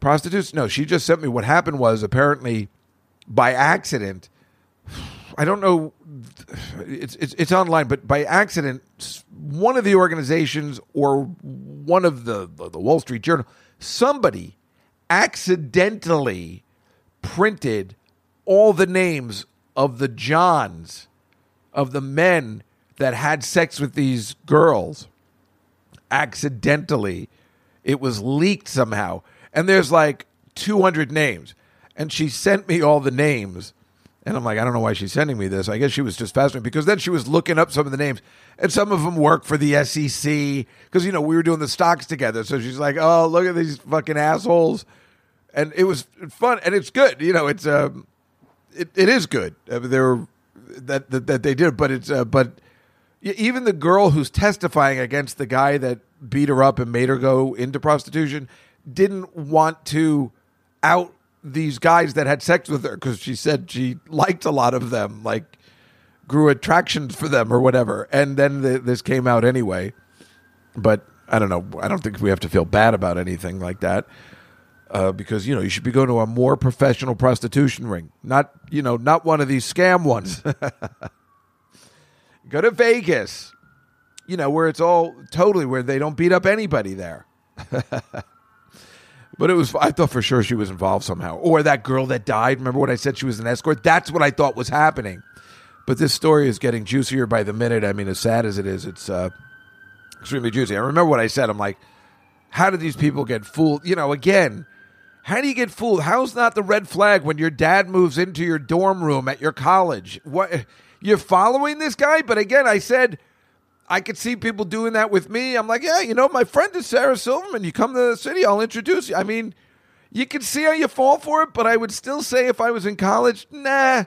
prostitutes? No, she just sent me. What happened was apparently by accident. I don't know. It's, it's it's online, but by accident, one of the organizations or one of the the Wall Street Journal, somebody accidentally printed all the names of the Johns of the men that had sex with these girls accidentally. It was leaked somehow. And there's like 200 names. And she sent me all the names. And I'm like, I don't know why she's sending me this. I guess she was just fascinated because then she was looking up some of the names, and some of them work for the SEC because you know we were doing the stocks together. So she's like, "Oh, look at these fucking assholes," and it was fun and it's good. You know, it's um, it, it is good. I mean, there that, that that they did, but it's uh, but even the girl who's testifying against the guy that beat her up and made her go into prostitution didn't want to out these guys that had sex with her because she said she liked a lot of them, like grew attractions for them or whatever. And then the, this came out anyway. But I don't know. I don't think we have to feel bad about anything like that. Uh, because you know you should be going to a more professional prostitution ring, not you know not one of these scam ones. Go to Vegas, you know where it's all totally where they don't beat up anybody there. but it was I thought for sure she was involved somehow, or that girl that died. Remember what I said? She was an escort. That's what I thought was happening. But this story is getting juicier by the minute. I mean, as sad as it is, it's uh, extremely juicy. I remember what I said. I'm like, how did these people get fooled? You know, again, how do you get fooled? How's not the red flag when your dad moves into your dorm room at your college? What you're following this guy? But again, I said I could see people doing that with me. I'm like, yeah, you know, my friend is Sarah Silverman. You come to the city, I'll introduce you. I mean, you can see how you fall for it, but I would still say if I was in college, nah,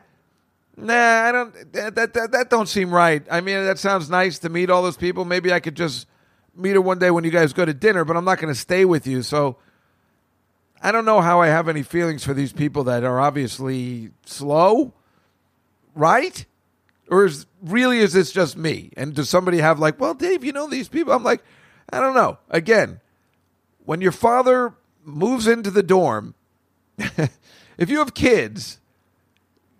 nah, I don't. That that that, that don't seem right. I mean, that sounds nice to meet all those people. Maybe I could just meet her one day when you guys go to dinner, but I'm not going to stay with you. So I don't know how I have any feelings for these people that are obviously slow, right? Or is really is this just me? And does somebody have like, well, Dave, you know these people? I'm like, I don't know. Again, when your father moves into the dorm, if you have kids,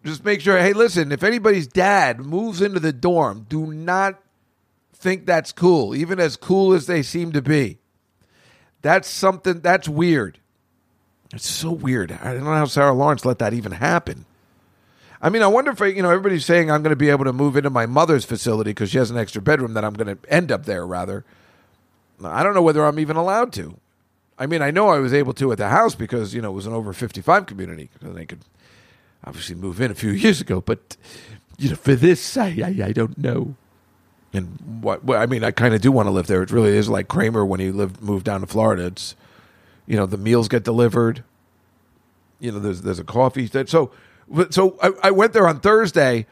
just make sure, hey, listen, if anybody's dad moves into the dorm, do not think that's cool, even as cool as they seem to be. That's something that's weird. It's so weird. I don't know how Sarah Lawrence let that even happen. I mean, I wonder if you know everybody's saying I'm going to be able to move into my mother's facility because she has an extra bedroom that I'm going to end up there. Rather, I don't know whether I'm even allowed to. I mean, I know I was able to at the house because you know it was an over fifty five community, and they could obviously move in a few years ago. But you know, for this, I I, I don't know. And what I mean, I kind of do want to live there. It really is like Kramer when he lived moved down to Florida. It's you know the meals get delivered. You know, there's there's a coffee. So so I, I went there on Thursday.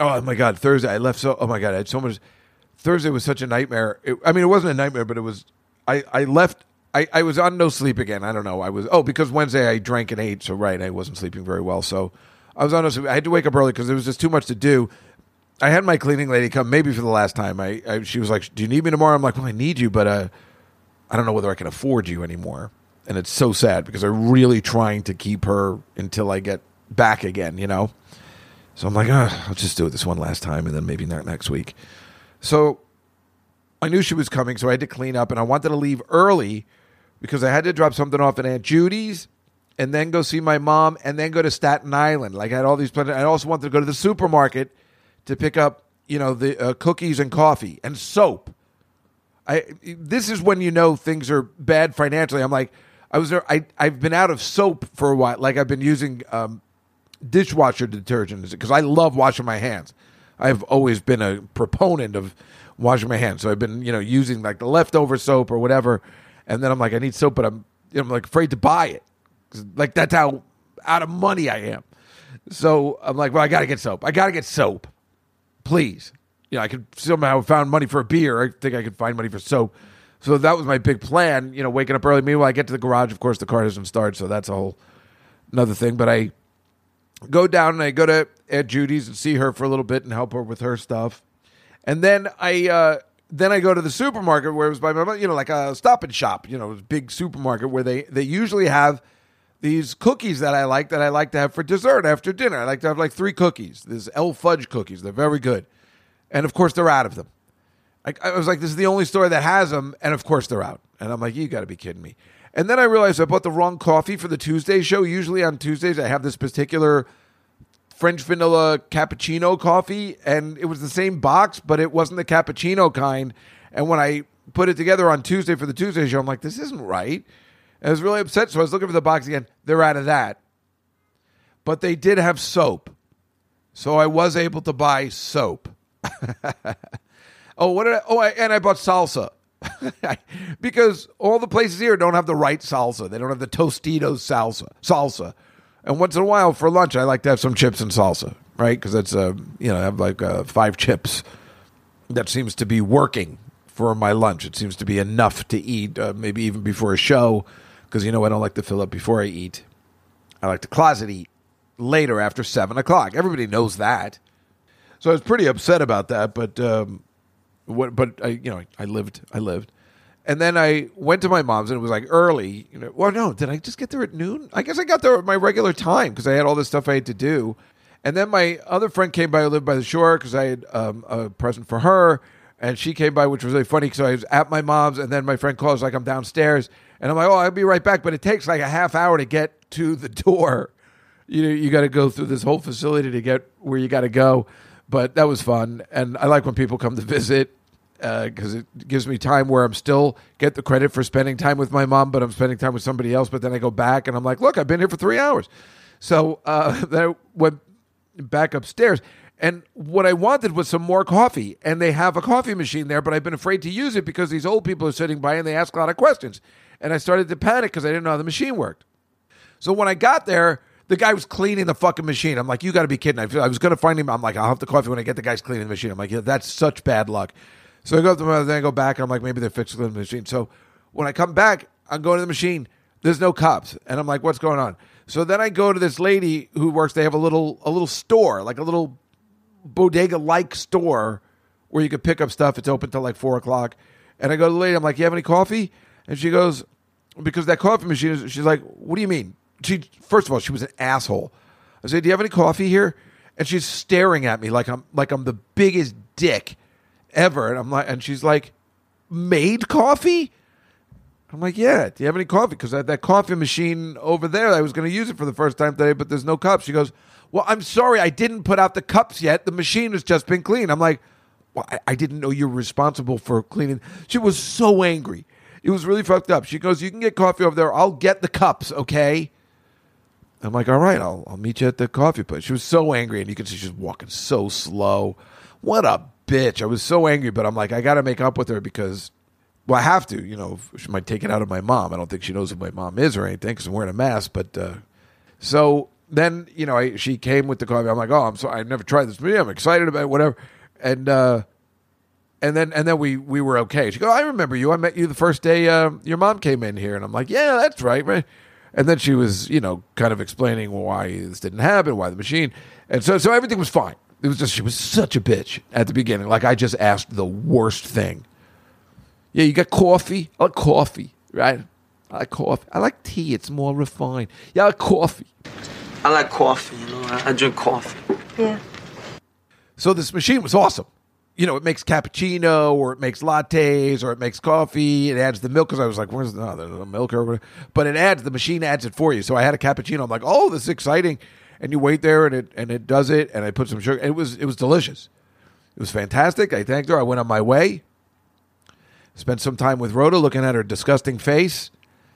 Oh my god, Thursday I left so. Oh my god, I had so much. Thursday was such a nightmare. It, I mean, it wasn't a nightmare, but it was. I I left. I, I was on no sleep again. I don't know. I was oh because Wednesday I drank and ate, so right I wasn't sleeping very well. So I was on no sleep. I had to wake up early because there was just too much to do. I had my cleaning lady come maybe for the last time. I, I she was like, "Do you need me tomorrow?" I'm like, "Well, I need you, but uh, I don't know whether I can afford you anymore." And it's so sad because I'm really trying to keep her until I get back again. You know, so I'm like, oh, I'll just do it this one last time, and then maybe not next week. So I knew she was coming, so I had to clean up, and I wanted to leave early because I had to drop something off at Aunt Judy's, and then go see my mom, and then go to Staten Island. Like I had all these plans. I also wanted to go to the supermarket to pick up, you know, the uh, cookies and coffee and soap. I this is when you know things are bad financially. I'm like, I was there. I I've been out of soap for a while. Like I've been using um, dishwasher detergent because I love washing my hands. I've always been a proponent of washing my hands. So I've been, you know, using like the leftover soap or whatever. And then I'm like, I need soap, but I'm, you know, I'm like afraid to buy it. Like that's how out of money I am. So I'm like, well, I got to get soap. I got to get soap, please. You know, I could somehow found money for a beer. I think I could find money for soap. So that was my big plan. You know, waking up early. Meanwhile, I get to the garage. Of course, the car doesn't start, so that's a whole another thing. But I go down and I go to Aunt Judy's and see her for a little bit and help her with her stuff. And then I uh, then I go to the supermarket where it was by my mother, you know, like a stop and shop, you know, big supermarket where they they usually have these cookies that I like that I like to have for dessert after dinner. I like to have like three cookies. There's L fudge cookies. They're very good. And of course they're out of them. I, I was like, this is the only store that has them, and of course they're out. And I'm like, you got to be kidding me. And then I realized I bought the wrong coffee for the Tuesday show. Usually on Tuesdays, I have this particular French vanilla cappuccino coffee, and it was the same box, but it wasn't the cappuccino kind. And when I put it together on Tuesday for the Tuesday show, I'm like, this isn't right. And I was really upset. So I was looking for the box again. They're out of that. But they did have soap. So I was able to buy soap. oh, what did I? Oh, and I bought salsa. because all the places here don't have the right salsa. They don't have the Tostitos salsa. Salsa. And once in a while for lunch, I like to have some chips and salsa, right? Because that's uh, you know, I have like uh, five chips. That seems to be working for my lunch. It seems to be enough to eat, uh, maybe even before a show, because you know I don't like to fill up before I eat. I like to closet eat later after seven o'clock. Everybody knows that. So I was pretty upset about that, but um, what? But I, you know, I lived. I lived. And then I went to my mom's and it was like early. You know, well, no, did I just get there at noon? I guess I got there at my regular time because I had all this stuff I had to do. And then my other friend came by who lived by the shore because I had um, a present for her. And she came by, which was really funny because I was at my mom's. And then my friend calls, like, I'm downstairs. And I'm like, oh, I'll be right back. But it takes like a half hour to get to the door. You know, you got to go through this whole facility to get where you got to go. But that was fun. And I like when people come to visit because uh, it gives me time where I'm still get the credit for spending time with my mom, but I'm spending time with somebody else. But then I go back and I'm like, look, I've been here for three hours. So uh, then I went back upstairs. And what I wanted was some more coffee. And they have a coffee machine there, but I've been afraid to use it because these old people are sitting by and they ask a lot of questions. And I started to panic because I didn't know how the machine worked. So when I got there, the guy was cleaning the fucking machine. I'm like, you got to be kidding. I, was going to find him. I'm like, I'll have the coffee when I get the guys cleaning the machine. I'm like, yeah, that's such bad luck. So I go up to my, then I go back, and I'm like, maybe they're fixing the machine. So when I come back, I'm going to the machine. There's no cups, and I'm like, what's going on? So then I go to this lady who works. They have a little a little store, like a little bodega like store where you could pick up stuff. It's open till like four o'clock. And I go to the lady. I'm like, you have any coffee? And she goes, because that coffee machine is. She's like, what do you mean? She first of all, she was an asshole. I said, do you have any coffee here? And she's staring at me like I'm like I'm the biggest dick ever. And I'm like, and she's like, made coffee? I'm like, yeah. Do you have any coffee? Because that, that coffee machine over there, I was going to use it for the first time today, but there's no cups. She goes, well, I'm sorry, I didn't put out the cups yet. The machine has just been cleaned. I'm like, well, I, I didn't know you were responsible for cleaning. She was so angry. It was really fucked up. She goes, "You can get coffee over there. I'll get the cups, okay?" I'm like, "All right, I'll I'll meet you at the coffee place." She was so angry, and you can see she's walking so slow. What a bitch! I was so angry, but I'm like, I got to make up with her because, well, I have to. You know, she might take it out of my mom. I don't think she knows who my mom is or anything because I'm wearing a mask. But uh, so then, you know, I, she came with the coffee. I'm like, "Oh, I'm sorry, I've never tried this, yeah, I'm excited about it, whatever." And uh, and then and then we we were okay. She goes, I remember you. I met you the first day uh, your mom came in here, and I'm like, yeah, that's right, right. And then she was, you know, kind of explaining why this didn't happen, why the machine, and so so everything was fine. It was just she was such a bitch at the beginning. Like I just asked the worst thing. Yeah, you got coffee. I like coffee, right? I like coffee. I like tea. It's more refined. Yeah, I like coffee. I like coffee, you know. I, I drink coffee. Yeah. So this machine was awesome. You know, it makes cappuccino or it makes lattes or it makes coffee. It adds the milk because I was like, where's the, oh, the milk or whatever. But it adds, the machine adds it for you. So I had a cappuccino. I'm like, oh, this is exciting. And you wait there and it, and it does it. And I put some sugar. It was, it was delicious. It was fantastic. I thanked her. I went on my way. Spent some time with Rhoda looking at her disgusting face.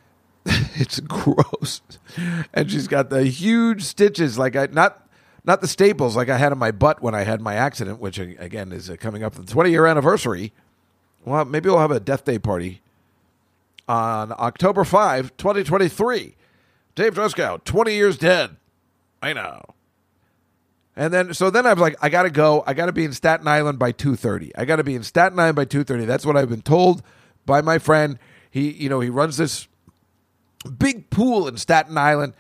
it's gross. And she's got the huge stitches, like I, not not the staples like I had in my butt when I had my accident, which again is uh, coming up the 20 year anniversary. Well, maybe we'll have a death day party on October 5, 2023. Dave Juskow, 20 years dead. I know. And then so then I was like, I gotta go. I gotta be in Staten Island by two thirty. I gotta be in Staten Island by two thirty. That's what I've been told by my friend. He you know, he runs this big pool in Staten Island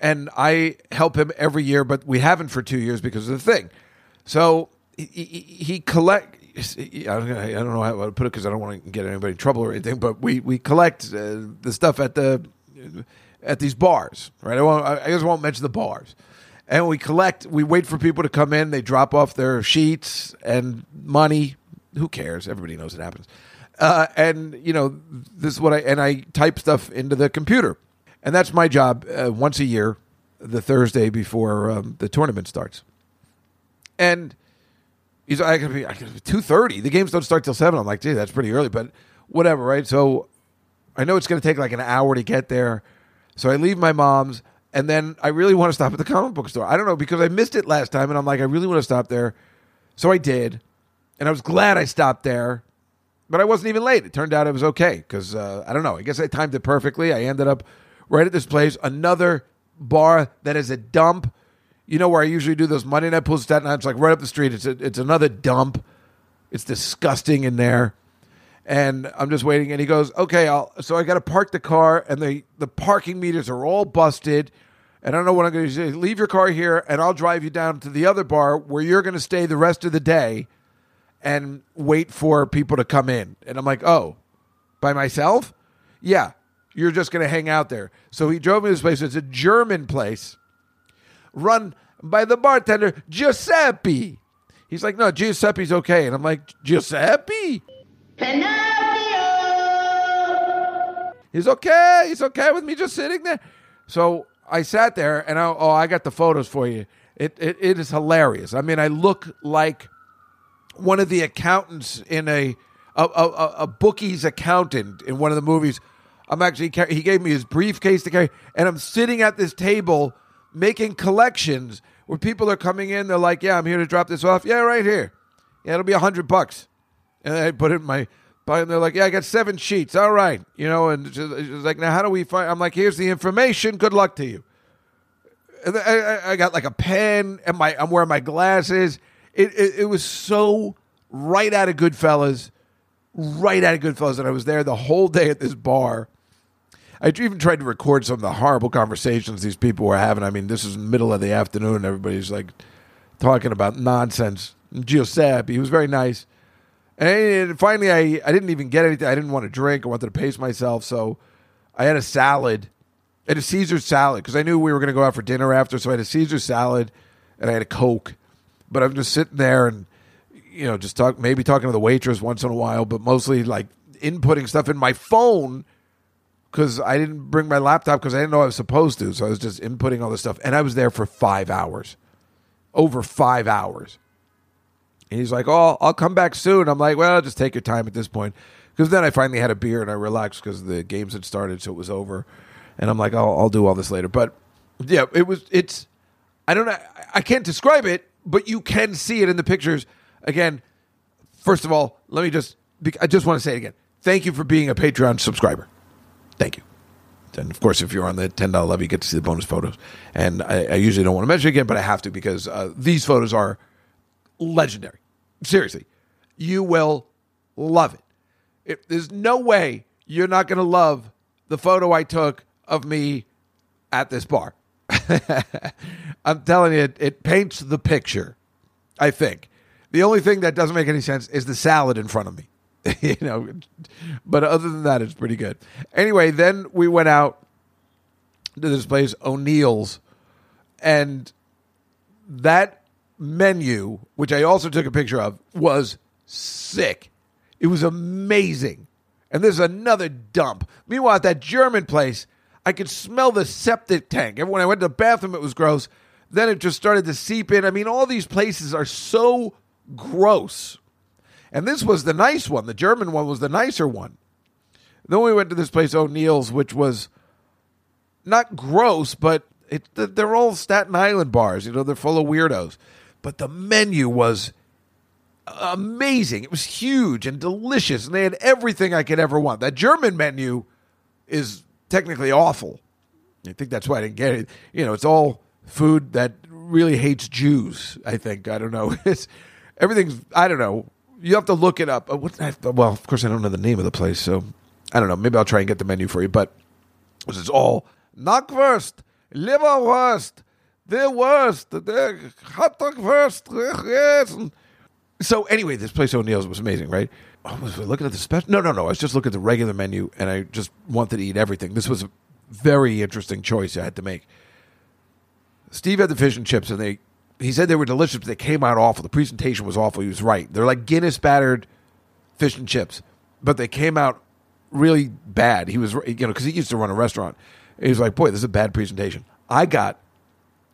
and I help him every year, but we haven't for two years because of the thing. So he, he, he collect. I don't know how to put it because I don't want to get anybody in trouble or anything. But we we collect uh, the stuff at the at these bars, right? I won't. I I won't mention the bars. And we collect. We wait for people to come in. They drop off their sheets and money. Who cares? Everybody knows it happens. Uh, and you know this is what I and I type stuff into the computer and that's my job uh, once a year, the Thursday before um, the tournament starts. And he's I could be, be two thirty. The games don't start till seven. I'm like, dude, that's pretty early, but whatever, right? So I know it's going to take like an hour to get there. So I leave my mom's, and then I really want to stop at the comic book store. I don't know because I missed it last time, and I'm like, I really want to stop there. So I did, and I was glad I stopped there. But I wasn't even late. It turned out it was okay because uh, I don't know. I guess I timed it perfectly. I ended up right at this place. Another bar that is a dump. You know where I usually do those Monday night pools, Staten Island. It's like right up the street. It's a, it's another dump. It's disgusting in there. And I'm just waiting. And he goes, "Okay, I'll." So I got to park the car, and the the parking meters are all busted. And I don't know what I'm going to do. Leave your car here, and I'll drive you down to the other bar where you're going to stay the rest of the day, and wait for people to come in. And I'm like, "Oh, by myself?" Yeah, you're just going to hang out there. So he drove me to this place. It's a German place run by the bartender, Giuseppe. He's like, no, Giuseppe's okay. And I'm like, Giuseppe? He's okay. He's okay with me just sitting there. So I sat there and I, oh, I got the photos for you. It, it, it is hilarious. I mean, I look like one of the accountants in a, a, a, a bookie's accountant in one of the movies I'm actually he gave me his briefcase to carry, and I'm sitting at this table making collections where people are coming in. They're like, "Yeah, I'm here to drop this off. Yeah, right here. Yeah, it'll be a hundred bucks." And I put it in my. And they're like, "Yeah, I got seven sheets. All right, you know." And it's like, "Now, how do we find?" I'm like, "Here's the information. Good luck to you." I, I got like a pen, and my I'm wearing my glasses. It, it, it was so right out of Goodfellas, right out of Goodfellas, and I was there the whole day at this bar I even tried to record some of the horrible conversations these people were having. I mean, this is middle of the afternoon, everybody's like talking about nonsense. Giuseppe, he was very nice. And finally, I, I didn't even get anything. I didn't want to drink. I wanted to pace myself. So I had a salad. Had a Caesar salad because I knew we were going to go out for dinner after. So I had a Caesar salad and I had a Coke. But I'm just sitting there and, you know, just talk, maybe talking to the waitress once in a while, but mostly like inputting stuff in my phone because I didn't bring my laptop because I didn't know I was supposed to. So I was just inputting all this stuff. And I was there for five hours, over five hours. And he's like, "Oh, I'll come back soon." I'm like, "Well, just take your time at this point," because then I finally had a beer and I relaxed because the games had started, so it was over. And I'm like, "I'll, I'll do all this later." But yeah, it was. It's. I don't know. I can't describe it, but you can see it in the pictures. Again, first of all, let me just. I just want to say it again. Thank you for being a Patreon subscriber. Thank you. And of course, if you're on the ten dollar level, you get to see the bonus photos. And I, I usually don't want to mention it again, but I have to because uh, these photos are legendary. Seriously, you will love it. If, there's no way you're not going to love the photo I took of me at this bar. I'm telling you, it, it paints the picture. I think the only thing that doesn't make any sense is the salad in front of me. you know, but other than that, it's pretty good. Anyway, then we went out to this place, O'Neill's, and that menu, which I also took a picture of, was sick. It was amazing. And there's another dump. Meanwhile, at that German place, I could smell the septic tank. And when I went to the bathroom, it was gross. Then it just started to seep in. I mean, all these places are so gross. And this was the nice one. The German one was the nicer one. Then we went to this place, O'Neill's, which was not gross, but it, they're all Staten Island bars. You know, they're full of weirdos. But the menu was amazing. It was huge and delicious, and they had everything I could ever want. That German menu is technically awful. I think that's why I didn't get it. You know, it's all food that really hates Jews. I think I don't know. It's everything's. I don't know. You have to look it up. Well, of course, I don't know the name of the place, so I don't know. Maybe I'll try and get the menu for you. But it's all knockwurst, liverwurst, the worst, the hot dog wurst, yes. So anyway, this place O'Neill's was amazing, right? Oh, I was looking at the special. No, no, no. I was just looking at the regular menu, and I just wanted to eat everything. This was a very interesting choice I had to make. Steve had the fish and chips, and they he said they were delicious, but they came out awful. The presentation was awful. He was right. They're like Guinness battered fish and chips, but they came out really bad. He was, you know, because he used to run a restaurant. He was like, boy, this is a bad presentation. I got,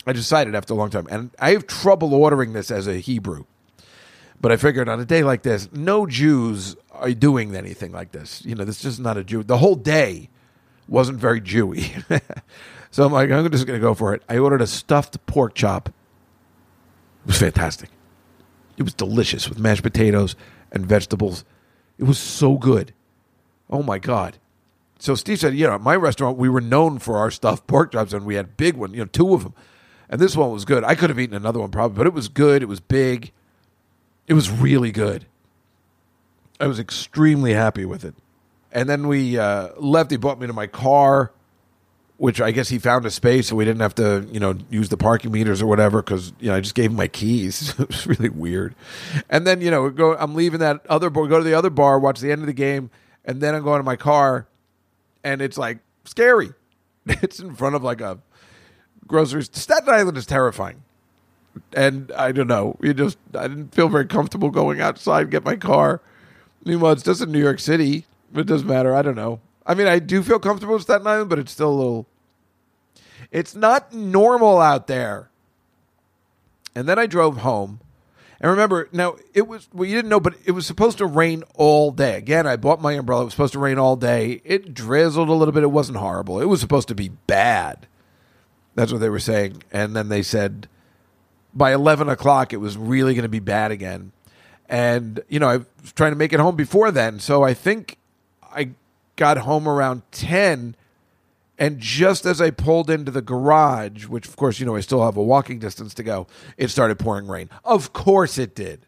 I decided after a long time, and I have trouble ordering this as a Hebrew, but I figured on a day like this, no Jews are doing anything like this. You know, this is just not a Jew. The whole day wasn't very Jewy. so I'm like, I'm just going to go for it. I ordered a stuffed pork chop. It was fantastic. It was delicious with mashed potatoes and vegetables. It was so good. Oh my God. So Steve said, you know, at my restaurant, we were known for our stuffed pork chops and we had big one, you know, two of them. And this one was good. I could have eaten another one probably, but it was good. It was big. It was really good. I was extremely happy with it. And then we uh, left. He brought me to my car, which I guess he found a space so we didn't have to, you know, use the parking meters or whatever because, you know, I just gave him my keys. it was really weird. And then, you know, go, I'm leaving that other bar, go to the other bar, watch the end of the game, and then I'm going to my car, and it's like scary. It's in front of like a grocery. Staten Island is terrifying. And I don't know. You just I didn't feel very comfortable going outside get my car. Meanwhile, it's just in New York City. It doesn't matter. I don't know. I mean, I do feel comfortable in Staten Island, but it's still a little. It's not normal out there. And then I drove home. And remember, now it was, well, you didn't know, but it was supposed to rain all day. Again, I bought my umbrella. It was supposed to rain all day. It drizzled a little bit. It wasn't horrible. It was supposed to be bad. That's what they were saying. And then they said by 11 o'clock, it was really going to be bad again. And, you know, I was trying to make it home before then. So I think I got home around 10. And just as I pulled into the garage, which of course, you know, I still have a walking distance to go, it started pouring rain. Of course it did.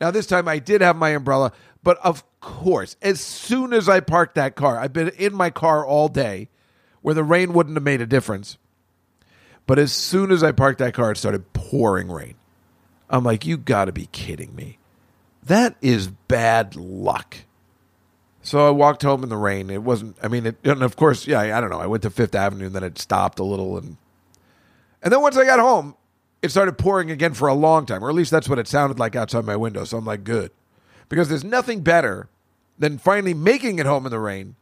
Now, this time I did have my umbrella, but of course, as soon as I parked that car, I've been in my car all day where the rain wouldn't have made a difference. But as soon as I parked that car, it started pouring rain. I'm like, you got to be kidding me. That is bad luck. So I walked home in the rain. It wasn't. I mean, it, and of course, yeah. I, I don't know. I went to Fifth Avenue, and then it stopped a little, and and then once I got home, it started pouring again for a long time, or at least that's what it sounded like outside my window. So I'm like, good, because there's nothing better than finally making it home in the rain,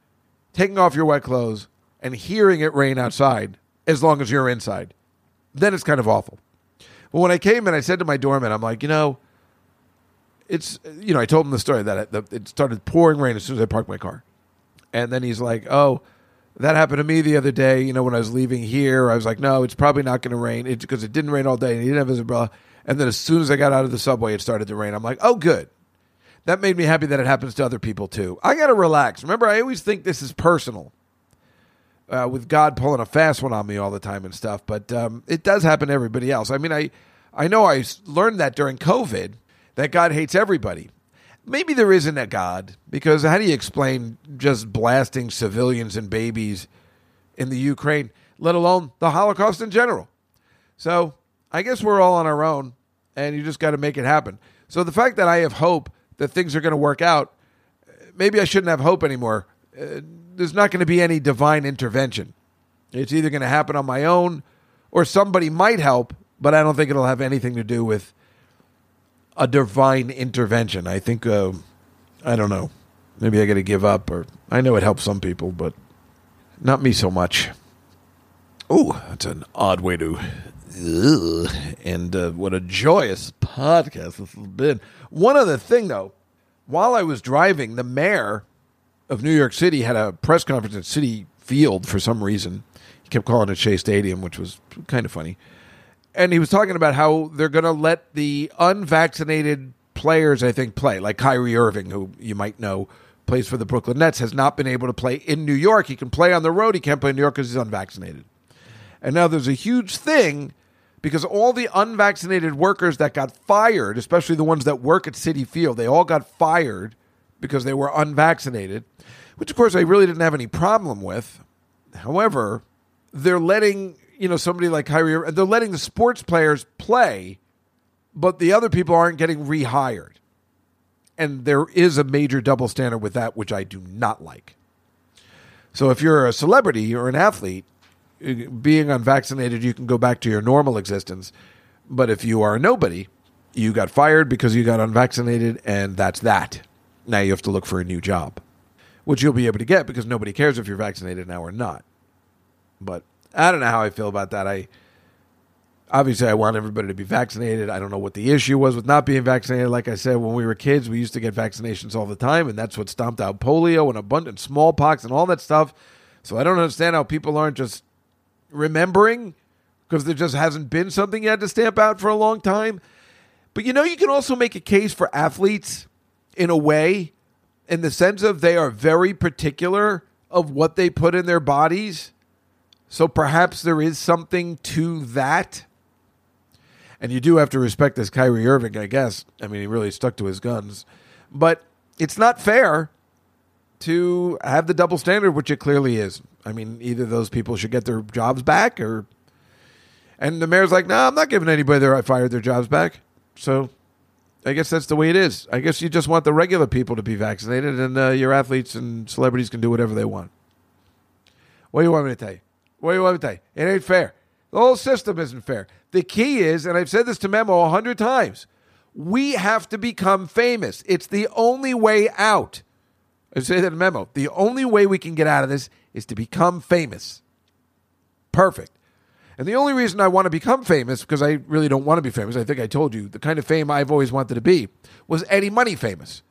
taking off your wet clothes, and hearing it rain outside. As long as you're inside, then it's kind of awful. But when I came in, I said to my doorman, I'm like, you know, it's you know I told him the story that it, it started pouring rain as soon as I parked my car, and then he's like, "Oh, that happened to me the other day. You know, when I was leaving here, I was like, no, it's probably not going to rain because it didn't rain all day, and he didn't have his umbrella. And then as soon as I got out of the subway, it started to rain. I'm like, oh, good. That made me happy that it happens to other people too. I got to relax. Remember, I always think this is personal. Uh, with God pulling a fast one on me all the time and stuff, but um, it does happen to everybody else. I mean, I I know I learned that during COVID that God hates everybody. Maybe there isn't a God because how do you explain just blasting civilians and babies in the Ukraine, let alone the Holocaust in general? So I guess we're all on our own, and you just got to make it happen. So the fact that I have hope that things are going to work out, maybe I shouldn't have hope anymore. Uh, there's not going to be any divine intervention. It's either going to happen on my own or somebody might help, but I don't think it'll have anything to do with a divine intervention. I think, uh, I don't know. Maybe I got to give up, or I know it helps some people, but not me so much. Oh, that's an odd way to. Ugh. And uh, what a joyous podcast this has been. One other thing, though, while I was driving, the mayor of New York City had a press conference at Citi Field for some reason. He kept calling it Shea Stadium, which was kind of funny. And he was talking about how they're going to let the unvaccinated players, I think, play. Like Kyrie Irving, who you might know plays for the Brooklyn Nets, has not been able to play in New York. He can play on the road. He can't play in New York because he's unvaccinated. And now there's a huge thing because all the unvaccinated workers that got fired, especially the ones that work at Citi Field, they all got fired because they were unvaccinated, which of course I really didn't have any problem with. However, they're letting, you know, somebody like Kyrie, they're letting the sports players play, but the other people aren't getting rehired. And there is a major double standard with that, which I do not like. So if you're a celebrity or an athlete, eh, being unvaccinated, you can go back to your normal existence. But if you are a nobody, you got fired because you got unvaccinated, and that's that. Now you have to look for a new job, which you'll be able to get because nobody cares if you're vaccinated now or not. But I don't know how I feel about that. I obviously I want everybody to be vaccinated. I don't know what the issue was with not being vaccinated. Like I said, when we were kids, we used to get vaccinations all the time, and that's what stomped out polio and abundant smallpox and all that stuff. So I don't understand how people aren't just remembering because there just hasn't been something you had to stamp out for a long time. But you know, you can also make a case for athletes in a way, in the sense of they are very particular of what they put in their bodies. So perhaps there is something to that. And you do have to respect this Kyrie Irving, I guess. I mean, he really stuck to his guns. But it's not fair to have the double standard, which it clearly is. I mean, either those people should get their jobs back or. And the mayor's like, no, nah, I'm not giving anybody that I fired their jobs back. So I guess that's the way it is. I guess you just want the regular people to be vaccinated and uh, your athletes and celebrities can do whatever they want. What do you want me to tell you? What do you want me to tell you? It ain't fair. The whole system isn't fair. The key is, and I've said this to Memo a hundred times, we have to become famous. It's the only way out. I say that in Memo. The only way we can get out of this is to become famous. Perfect. And the only reason I want to become famous, because I really don't want to be famous, I think I told you, the kind of fame I've always wanted to be, was Eddie Money famous.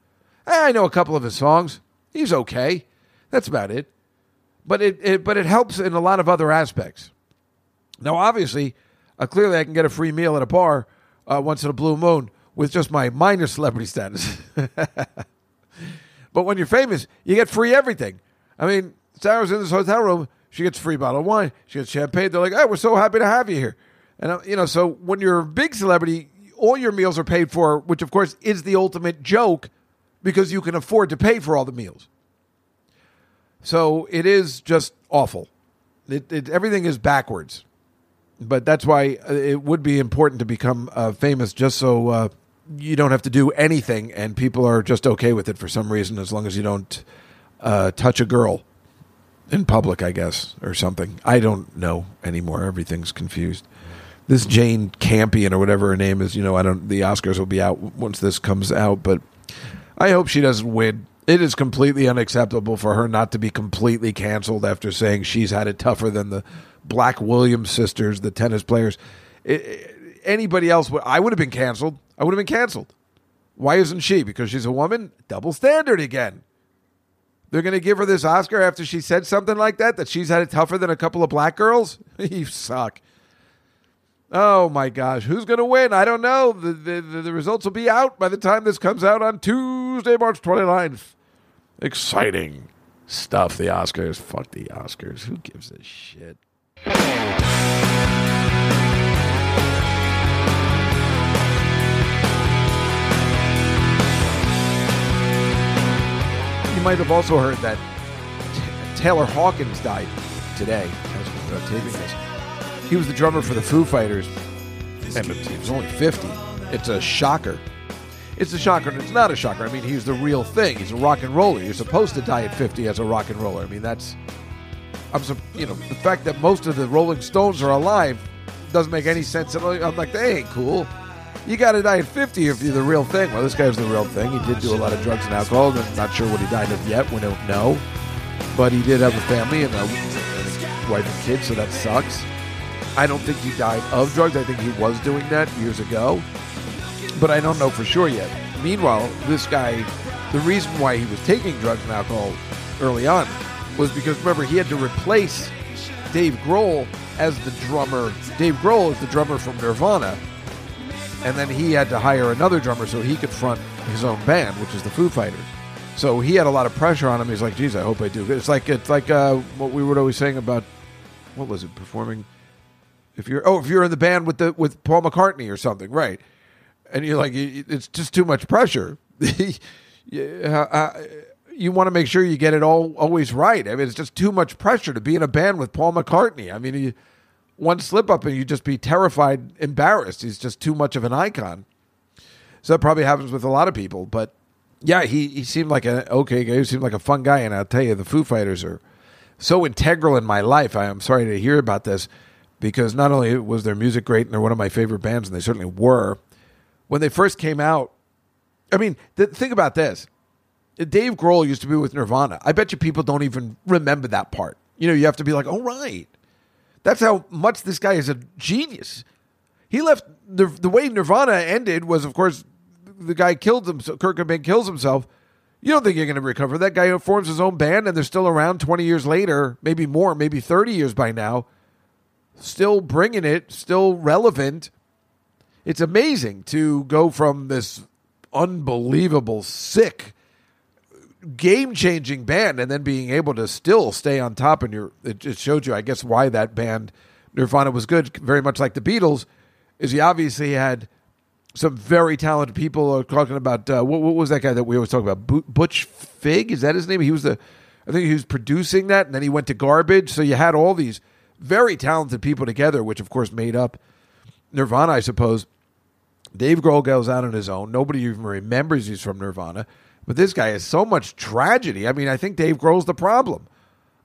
I know a couple of his songs. He's okay. That's about it. But it, it but it helps in a lot of other aspects. Now, obviously, uh, clearly I can get a free meal at a bar uh, once in a blue moon with just my minor celebrity status. but when you're famous, you get free everything. I mean, Sarah's in this hotel room. She gets a free bottle of wine. She gets champagne. They're like, "Hey, we're so happy to have you here." And uh, you know, so when you're a big celebrity, all your meals are paid for, which of course is the ultimate joke because you can afford to pay for all the meals. So it is just awful. It, it, everything is backwards. But that's why uh, it would be important to become uh, famous just so uh, you don't have to do anything and people are just okay with it for some reason as long as you don't uh, touch a girl in public, I guess, or something. I don't know anymore. Everything's confused. This Jane Campion or whatever her name is, you know, I don't. The Oscars will be out once this comes out, but I hope she doesn't win. It is completely unacceptable for her not to be completely canceled after saying she's had it tougher than the Black Williams sisters, the tennis players. It, anybody else, I would have been canceled. I would have been canceled. Why isn't she? Because she's a woman? Double standard again. They're going to give her this Oscar after she said something like that, that she's had it tougher than a couple of black girls? you suck. Oh my gosh, who's going to win? I don't know. The, the, the, results will be out by the time this comes out on Tuesday, March 29th. Exciting stuff, the Oscars. Fuck the Oscars. Who gives a shit? Might have also heard that T- Taylor Hawkins died today as we're taping this. He was the drummer for the Foo Fighters, and he was only 50. It's a shocker. It's a shocker, and it's not a shocker. I mean, he's the real thing. He's a rock and roller. You're supposed to die at 50 as a rock and roller. I mean, that's, I'm, you know, the fact that most of the Rolling Stones are alive doesn't make any sense. I'm like, they ain't cool. You got to die at 50 if you're the real thing. Well, this guy was the real thing. He did do a lot of drugs and alcohol. I'm not sure what he died of yet. We don't know. But he did have a family and a, and a wife and kids, so that sucks. I don't think he died of drugs. I think he was doing that years ago. But I don't know for sure yet. Meanwhile, this guy, the reason why he was taking drugs and alcohol early on was because, remember, he had to replace Dave Grohl as the drummer. Dave Grohl is the drummer from Nirvana and then he had to hire another drummer so he could front his own band, which is the Foo Fighters. So he had a lot of pressure on him. He's like, "Geez, I hope I do good." It's like it's like uh, what we were always saying about what was it performing. If you're oh, if you're in the band with the with Paul McCartney or something, right? And you're like, it's just too much pressure. you want to make sure you get it all always right. I mean, it's just too much pressure to be in a band with Paul McCartney. I mean, you, one slip up and you'd just be terrified, embarrassed. He's just too much of an icon. So that probably happens with a lot of people. But yeah, he, he seemed like an okay guy. He seemed like a fun guy. And I'll tell you, the Foo Fighters are so integral in my life. I am sorry to hear about this because not only was their music great and they're one of my favorite bands, and they certainly were, when they first came out, I mean, th- think about this. Dave Grohl used to be with Nirvana. I bet you people don't even remember that part. You know, you have to be like, oh, right. That's how much this guy is a genius. He left the the way Nirvana ended was, of course, the guy killed himself. Kurt Cobain kills himself. You don't think you're going to recover? That guy forms his own band, and they're still around 20 years later, maybe more, maybe 30 years by now, still bringing it, still relevant. It's amazing to go from this unbelievable, sick game changing band and then being able to still stay on top and your it just showed you I guess why that band Nirvana was good very much like the Beatles is he obviously had some very talented people talking about uh, what, what, was that guy that we always talk about? Butch Vig? Is that his name? He was the I think he was producing that and then he went to Garbage. So you had all these very talented people together which of course made up Nirvana I suppose. Dave Grohl goes out on his own. Nobody even remembers he's from Nirvana but this guy has so much tragedy. I mean, I think Dave Grohl's the problem.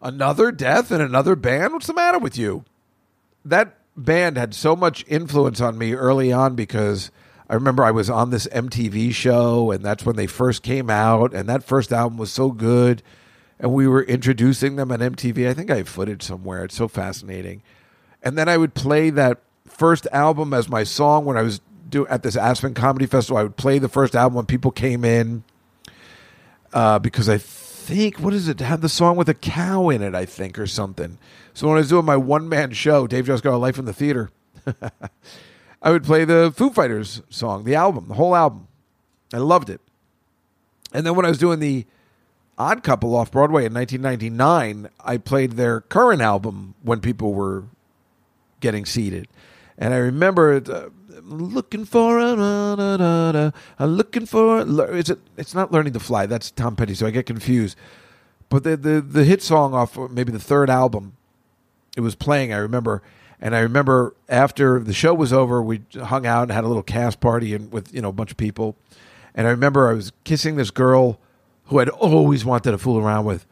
Another death and another band? What's the matter with you? That band had so much influence on me early on because I remember I was on this MTV show and that's when they first came out and that first album was so good and we were introducing them on MTV. I think I have footage somewhere. It's so fascinating. And then I would play that first album as my song when I was do at this Aspen Comedy Festival. I would play the first album when people came in uh, because I think what is it? Had the song with a cow in it, I think, or something. So when I was doing my one man show, Dave Just Got a Life in the Theater, I would play the Foo Fighters song, the album, the whole album. I loved it. And then when I was doing the Odd Couple off Broadway in 1999, I played their current album when people were getting seated. And I remember uh, looking for a, da, da, da, I'm looking for is it it's not learning to fly that's Tom Petty so I get confused. But the the the hit song off maybe the third album it was playing I remember. And I remember after the show was over we hung out and had a little cast party and with you know a bunch of people. And I remember I was kissing this girl who I'd always wanted to fool around with.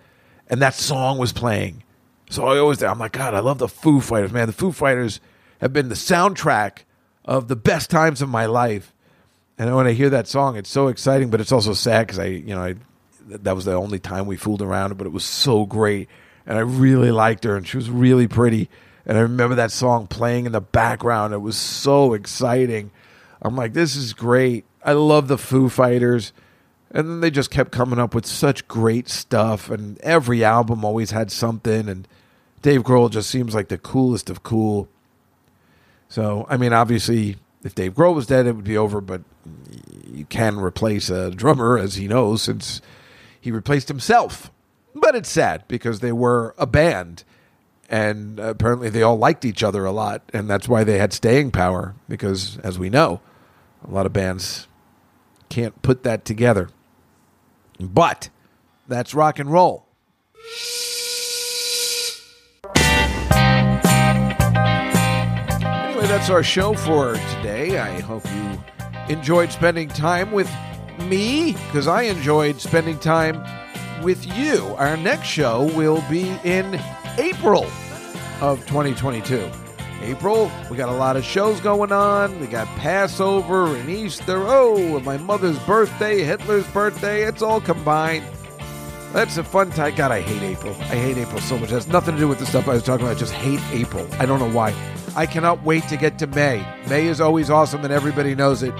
And that song was playing. So I always I'm like God I love the Foo Fighters man. The Foo Fighters have been the soundtrack of the best times of my life. And when I hear that song, it's so exciting, but it's also sad because I, you know, I, that was the only time we fooled around, but it was so great. And I really liked her, and she was really pretty. And I remember that song playing in the background. It was so exciting. I'm like, this is great. I love the Foo Fighters. And then they just kept coming up with such great stuff, and every album always had something. And Dave Grohl just seems like the coolest of cool. So, I mean, obviously, if Dave Grohl was dead, it would be over, but you can replace a drummer, as he knows, since he replaced himself. But it's sad because they were a band, and apparently they all liked each other a lot, and that's why they had staying power, because, as we know, a lot of bands can't put that together. But that's rock and roll. That's our show for today. I hope you enjoyed spending time with me because I enjoyed spending time with you. Our next show will be in April of 2022. April, we got a lot of shows going on. We got Passover and Easter. Oh, my mother's birthday, Hitler's birthday. It's all combined. That's a fun time. God, I hate April. I hate April so much. It has nothing to do with the stuff I was talking about. I just hate April. I don't know why. I cannot wait to get to May. May is always awesome, and everybody knows it.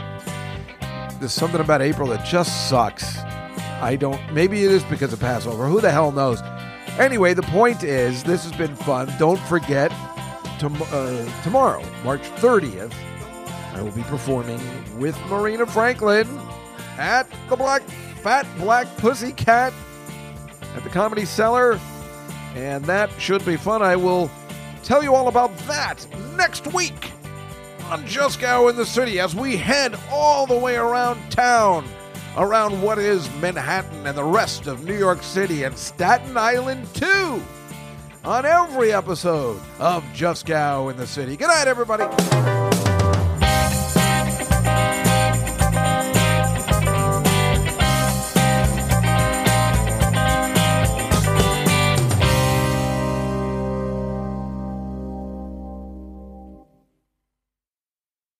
There's something about April that just sucks. I don't. Maybe it is because of Passover. Who the hell knows? Anyway, the point is, this has been fun. Don't forget, tom- uh, tomorrow, March 30th, I will be performing with Marina Franklin at the Black Fat Black Pussy Cat at the Comedy Cellar, and that should be fun. I will tell you all about that next week on Juskow in the City as we head all the way around town, around what is Manhattan and the rest of New York City and Staten Island too, on every episode of Juskow in the City. Good night, everybody.